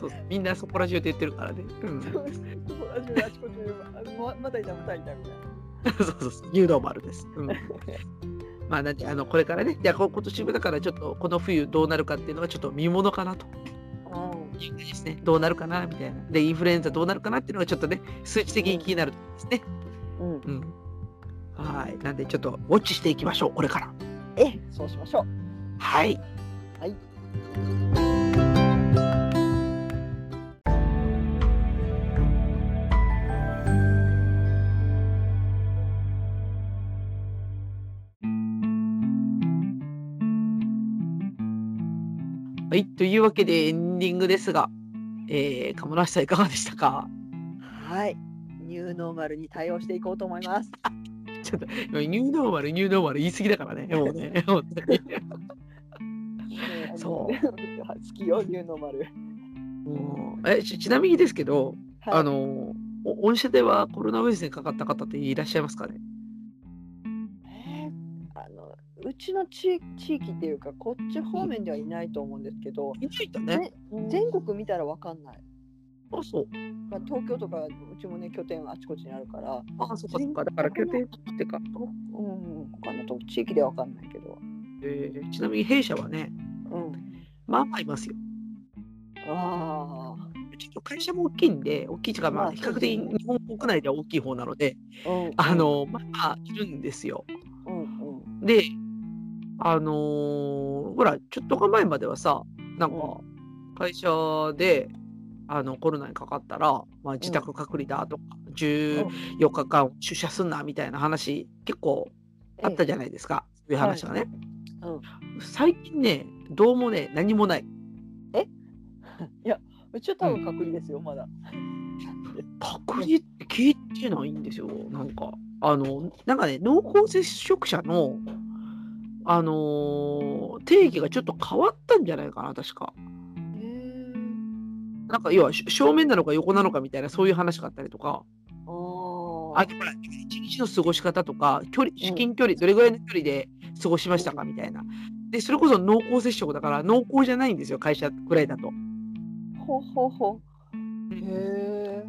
そうみんなそこら中で言ってるからね。うん、そうそうあちこちあちこちであままたいたまたいたみたい そうそうそう、ニューノーマルです。うん、まあ、なんで、あの、これからね、じゃ今年もだから、ちょっと、この冬どうなるかっていうのがちょっと見ものかなとな、いう感じですね。どうなるかなみたいな。で、インフルエンザどうなるかなっていうのがちょっとね、数値的に気になるですね。うんうん、うん。はい。なんで、ちょっと、ウォッチしていきましょう、これから。えそうしましょうはい。はいい。というわけで、エンディングですが、えー、鴨梨さんいかがでしたか？はいニューノーマルに対応していこうと思いますちょっと、今ニューノーマル、ニューノーマル言い過ぎだからね。もうね、本当に。そうう 好きよニューノーマルもうえちちなみにですけど、はいあの、お御社ではコロナウイルスにかかった方っていらっしゃいますかね？うちの地地域っていうかこっち方面ではいないと思うんですけど、いないんだね。ね全国見たらわかんない、あ、そう。まあ、東京とかうちもね拠点はあちこちにあるから、あ、そっかそっか。だから拠点ってか、うん、他のと地域ではわかんないけど、えーちなみに弊社はね、うん、まあまあいますよ。あちょっと会社も大きいんで、大きいというか、ままああ、比較的日本国内では大きい方なので、あ、うん、あの、まあまあいるんですよ。うんうんで、あのーほら、ちょっとか前まではさ、なんか、会社で、あの、コロナにかかったら、まあ、自宅隔離だとか、14日間出社すんなみたいな話、結構あったじゃないですか。そういう話がね。うん最近ね、どうもね、何もない。いや、うちは多分隔離ですよ、まだ。隔離って聞いてないんですよ。なんか、あの、なんかね、濃厚接触者の、あのー定義がちょっと変わったんじゃないかな、確か。へなんか、要は、し正面なのか横なのかみたいな、そういう話があったりとか、あほら、一日の過ごし方とか、距離、至近距離、どれぐらいの距離で過ごしましたかみたいな。で、それこそ濃厚接触だから、濃厚じゃないんですよ、会社くらいだと。ほうほうほう。へえ。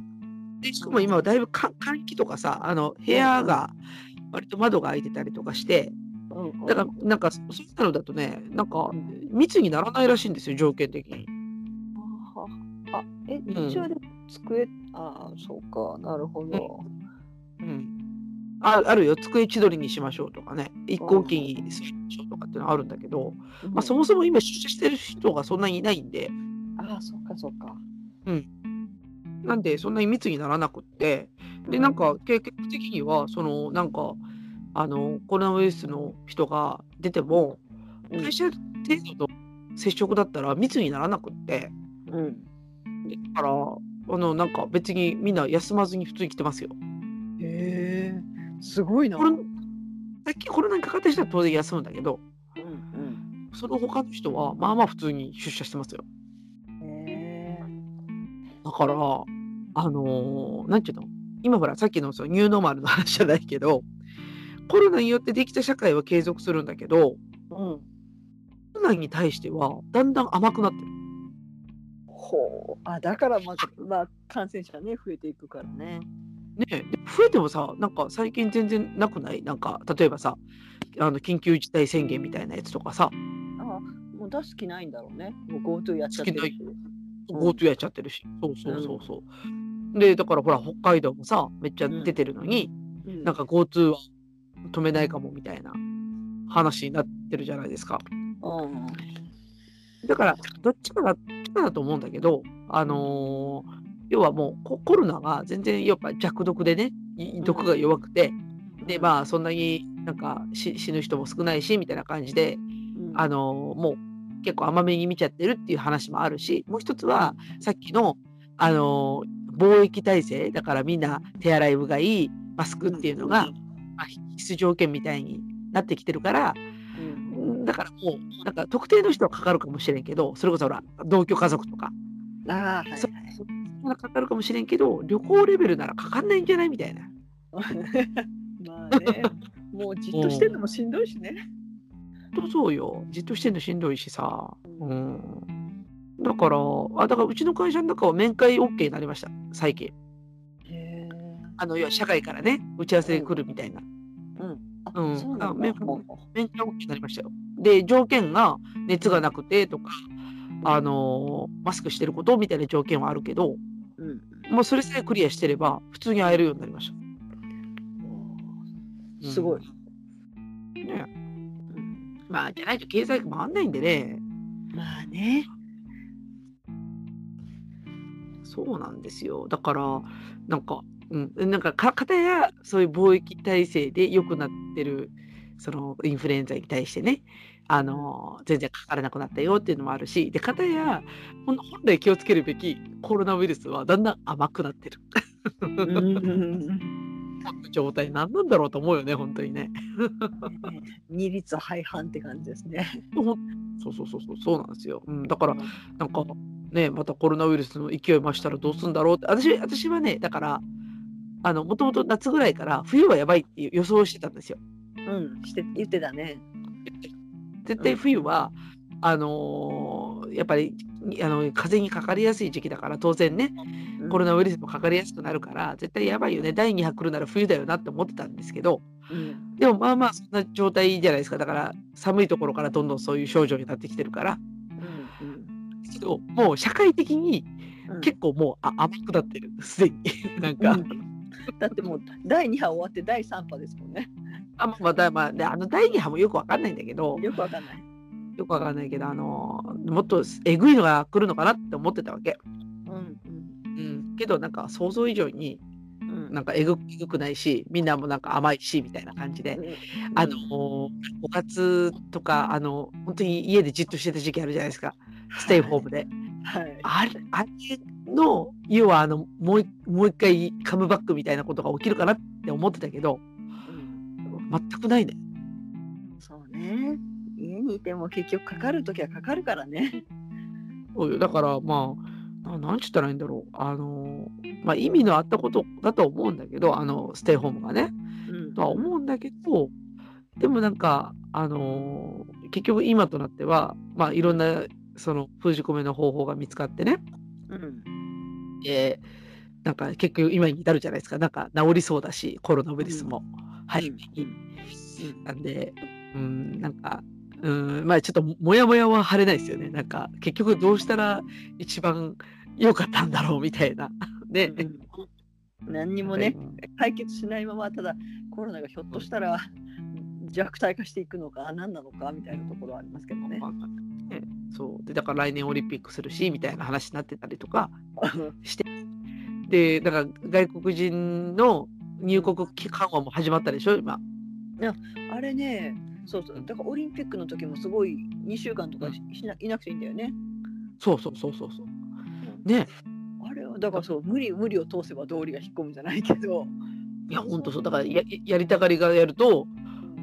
でしかも今はだいぶか換気とかさ、あの部屋が割と窓が開いてたりとかして、だからなんかそそういうのだとね、なんかうん。密にならないらしいんですよ、条件的に。ああ、え、ん。一応で机、ああ、そうか、なるほど。うん。ああるよ、机千鳥にしましょうとかね、一向機にしましょうとかっていうのはあるんだけど、まあ、そもそも今出社してる人がそんなにいないんで、ああ、そうか、そうか。なんでそんなに密にならなくって、で、なんか結局的には、そのなんか、あのコロナウイルスの人が出ても、うん会社程度と接触だったら密にならなくって、うん。だから、あのなんか別にみんな休まずに普通に来てますよ。へえ、すごいな。さっきコロナにかかった人は当然休むんだけど、うんその他の人はまあまあ普通に出社してますよ。うん。へえ。だから、あのーなんていうの？今ほらさっきのそのニューノーマルの話じゃないけど、コロナによってできた社会は継続するんだけど、うん。コロナに対してはだんだん甘くなってる。ほう。あ、だからまず、まあ、感染者ね、増えていくからね。ね増えてもさ、なんか最近全然なくない？なんか、例えばさ、あの緊急事態宣言みたいなやつとかさ、あもう出す気ないんだろうね。もう GoTo やっちゃってるし。うん GoTo やっちゃってるし、そうそうそうそう。で、だからほら、北海道もさ、めっちゃ出てるのに、うんなんか GoTo は止めないかもみたいな話になってるじゃないですか。うん。だから、どっちかだ、だと思うんだけど、あのー要はもうココロナが全然やっぱ弱毒でね、い毒が弱くて、で、まあそんなになんかし死ぬ人も少ないし、みたいな感じで、うんあのーもう結構甘めに見ちゃってるっていう話もあるし、もう一つはさっきの、あのー貿易体制、だからみんな手洗いうがい、マスクっていうのが、まあ、必須条件みたいになってきてるから、うんだからもう、なんか特定の人はかかるかもしれんけど、それこそほら、同居家族とか、ああ、はいはいそまだかかるかもしれんけど、旅行レベルならかかんないんじゃないみたいな。まあね、もうじっとしてるのもしんどいしね。とそうよ。じっとしてんのしんどいしさ。うん。だから、あ、だからうちの会社の中は面会 OK になりました、最近。あの、要は社会からね、打ち合わせで来るみたいな。うん。うんあめほ面会 OK になりましたよ。で、条件が熱がなくてとか、あのーマスクしてることみたいな条件はあるけど、ううん。もうそれさえクリアしてれば、普通に会えるようになりました。すごい。ねうんまあ、じゃないと経済回んないんでね。まあね。そうなんですよ。だから、なんか、うん、なんかか、かたや、そういう貿易体制で良くなってる、そのインフルエンザに対してね、あの全然かからなくなったよっていうのもあるし、で、かたや、本来気をつけるべきコロナウイルスはだんだん甘くなってる。状態何なんだろうと思うよね、本当にね。二律背反って感じですね。そうそうそうそう、そうなんですよ。うん、だから、なんか、ね、またコロナウイルスの勢い増したらどうすんだろうって、私私はね、だから、あの、もともと夏ぐらいから冬はやばいっていう予想をしてたんですよ。うん、して言ってたね。絶対冬は、あのーやっぱりあの風邪にかかりやすい時期だから当然ねコロナウイルスもかかりやすくなるから絶対やばいよね。第2波来るなら冬だよなって思ってたんですけどうん。でもまあまあそんな状態じゃないですか。だから寒いところからどんどんそういう症状になってきてるから。うん。けどもう社会的にうん。結構もうあ甘くなってる。すでに。なんか、うん だってもう第2波終わって第3波ですもんね。あまあだまあであの第二波もよくわかんないんだけどよくわかんない。よくわかんないけどあのもっとえぐいのが来るのかなって思ってたわけ。うんうん、けどなんか想像以上にうんうん。なんかえぐえぐくないしみんなもなんか甘いしみたいな感じで、あのおかずとかあの本当に家でじっとしてた時期あるじゃないですかステイホームで。はい。あれあれの要はあのもういもう一回カムバックみたいなことが起きるかなって思ってたけどうん全くないね。そうね。家にいても結局かかるときはかかるからね。そうよだからまあななんちったらいいんだろうあのまあ意味のあったことだと思うんだけどあのステイホームがね。うんとは思うんだけどでもなんかあの結局今となってはまあいろんなその封じ込めの方法が見つかってね、うん。えーなんか結局今に至るじゃないですかなんか治りそうだしコロナウイルスも早めに。なんでうんなんかうんまあちょっともやもやは晴れないですよねなんか結局どうしたら一番良かったんだろうみたいな。ね。うん何にもね、解決しないままただコロナがひょっとしたら弱体化していくのか何なのかみたいなところはありますけどね。ねそう。でだから来年オリンピックするしみたいな話になってたりとかして。でだから外国人の入国緩和も始まったでしょ今。あれねそうそう。だからオリンピックの時もすごい2週間とかししないなくていいんだよね。そうそうそうそうそう。ね。あれはだからそう無理無理を通せば道理が引っ込むじゃないけど。いやほんとそう。だからややりたがりがやると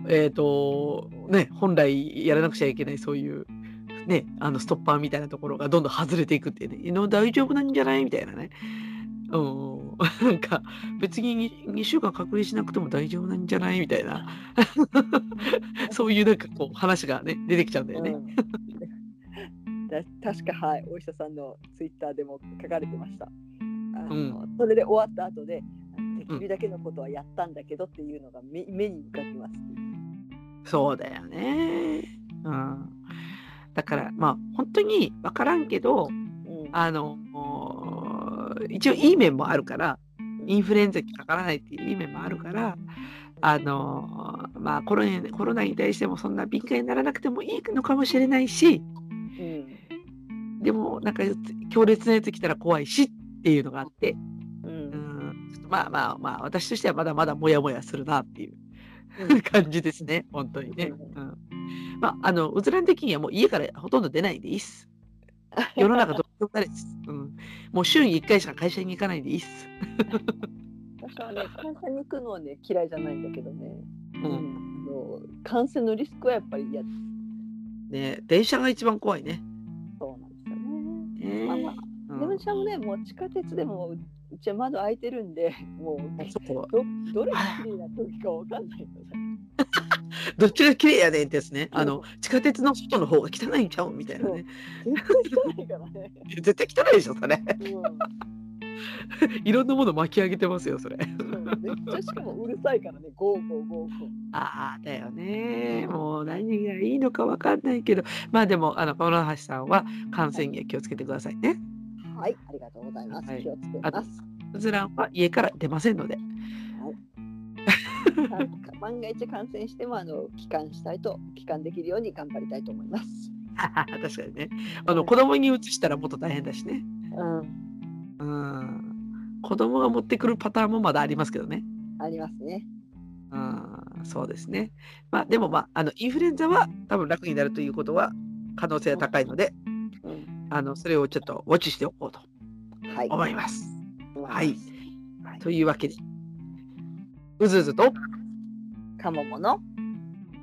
えっ、とね本来やらなくちゃいけないそういうねあのストッパーみたいなところがどんどん外れていくっていうね「の大丈夫なんじゃない?」みたいなねうん なんか別に 2, 週間隔離しなくても大丈夫なんじゃない？みたいな そういうなんかこう話がね出てきちゃうんだよね。うん だ確かはいお医者さんのツイッターでも書かれてました。あのそれで終わった後でできるだけのことはやったんだけどっていうのが目目に浮かびます。そうだよね。うん、だからまあ本当に分からんけどうん。あの一応いい面もあるからインフルエンザにかからないっていういい面もあるからあのまあコロナにコロナに対してもそんな敏感にならなくてもいいのかもしれないしうん。でもなんか強烈なやつ来たら怖いしっていうのがあって、ううん。まあまあまあ私としてはまだまだモヤモヤするなっていう。うん感じですね本当にね。ううんまああのうずらん的にはもう家からほとんど出ないでいいっす。世の中どこでもです。うん、もう週に1回しか会社に行かないでいいっす。私はね会社に行くのはね嫌いじゃないんだけどね、ううんん、あの感染のリスクはやっぱり嫌です。ね電車が一番怖いね。そうなんですよね。ねまあまあうんでもねもう地下鉄でもううちは窓開いてるんでもうどどれが綺麗な時かわかんないので。どっちが綺麗やねんってやつね。あの地下鉄の外の方が汚いんちゃうみたいなね。絶対汚いからね。絶対汚いでしょそれ。うん いろんなもの巻き上げてますよそれ。めっちゃしかもうるさいからね、ゴーゴーゴーゴー。ああだよね。もう何がいいのかわかんないけど、まあでもあの小野橋さんは感染には気をつけてくださいね。はい、ありがとうございます。はい気をつけます。うずらんは家から出ませんので。万が一感染してもあの帰還したいと帰還できるように頑張りたいと思います。確かにね。あの子供に移したらもっと大変だしね。うん、うん。子供が持ってくるパターンもまだありますけどね。ありますね。うん、そうですね。まあでもまああのインフルエンザは多分楽になるということは可能性は高いので、うん、あのそれをちょっとウォッチしておこうとはい。思います。思はいます。はい。というわけで、うずうずとかももの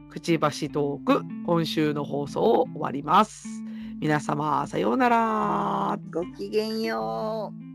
くちばしトーク今週の放送を終わります。皆様さようなら。ごきげんよう。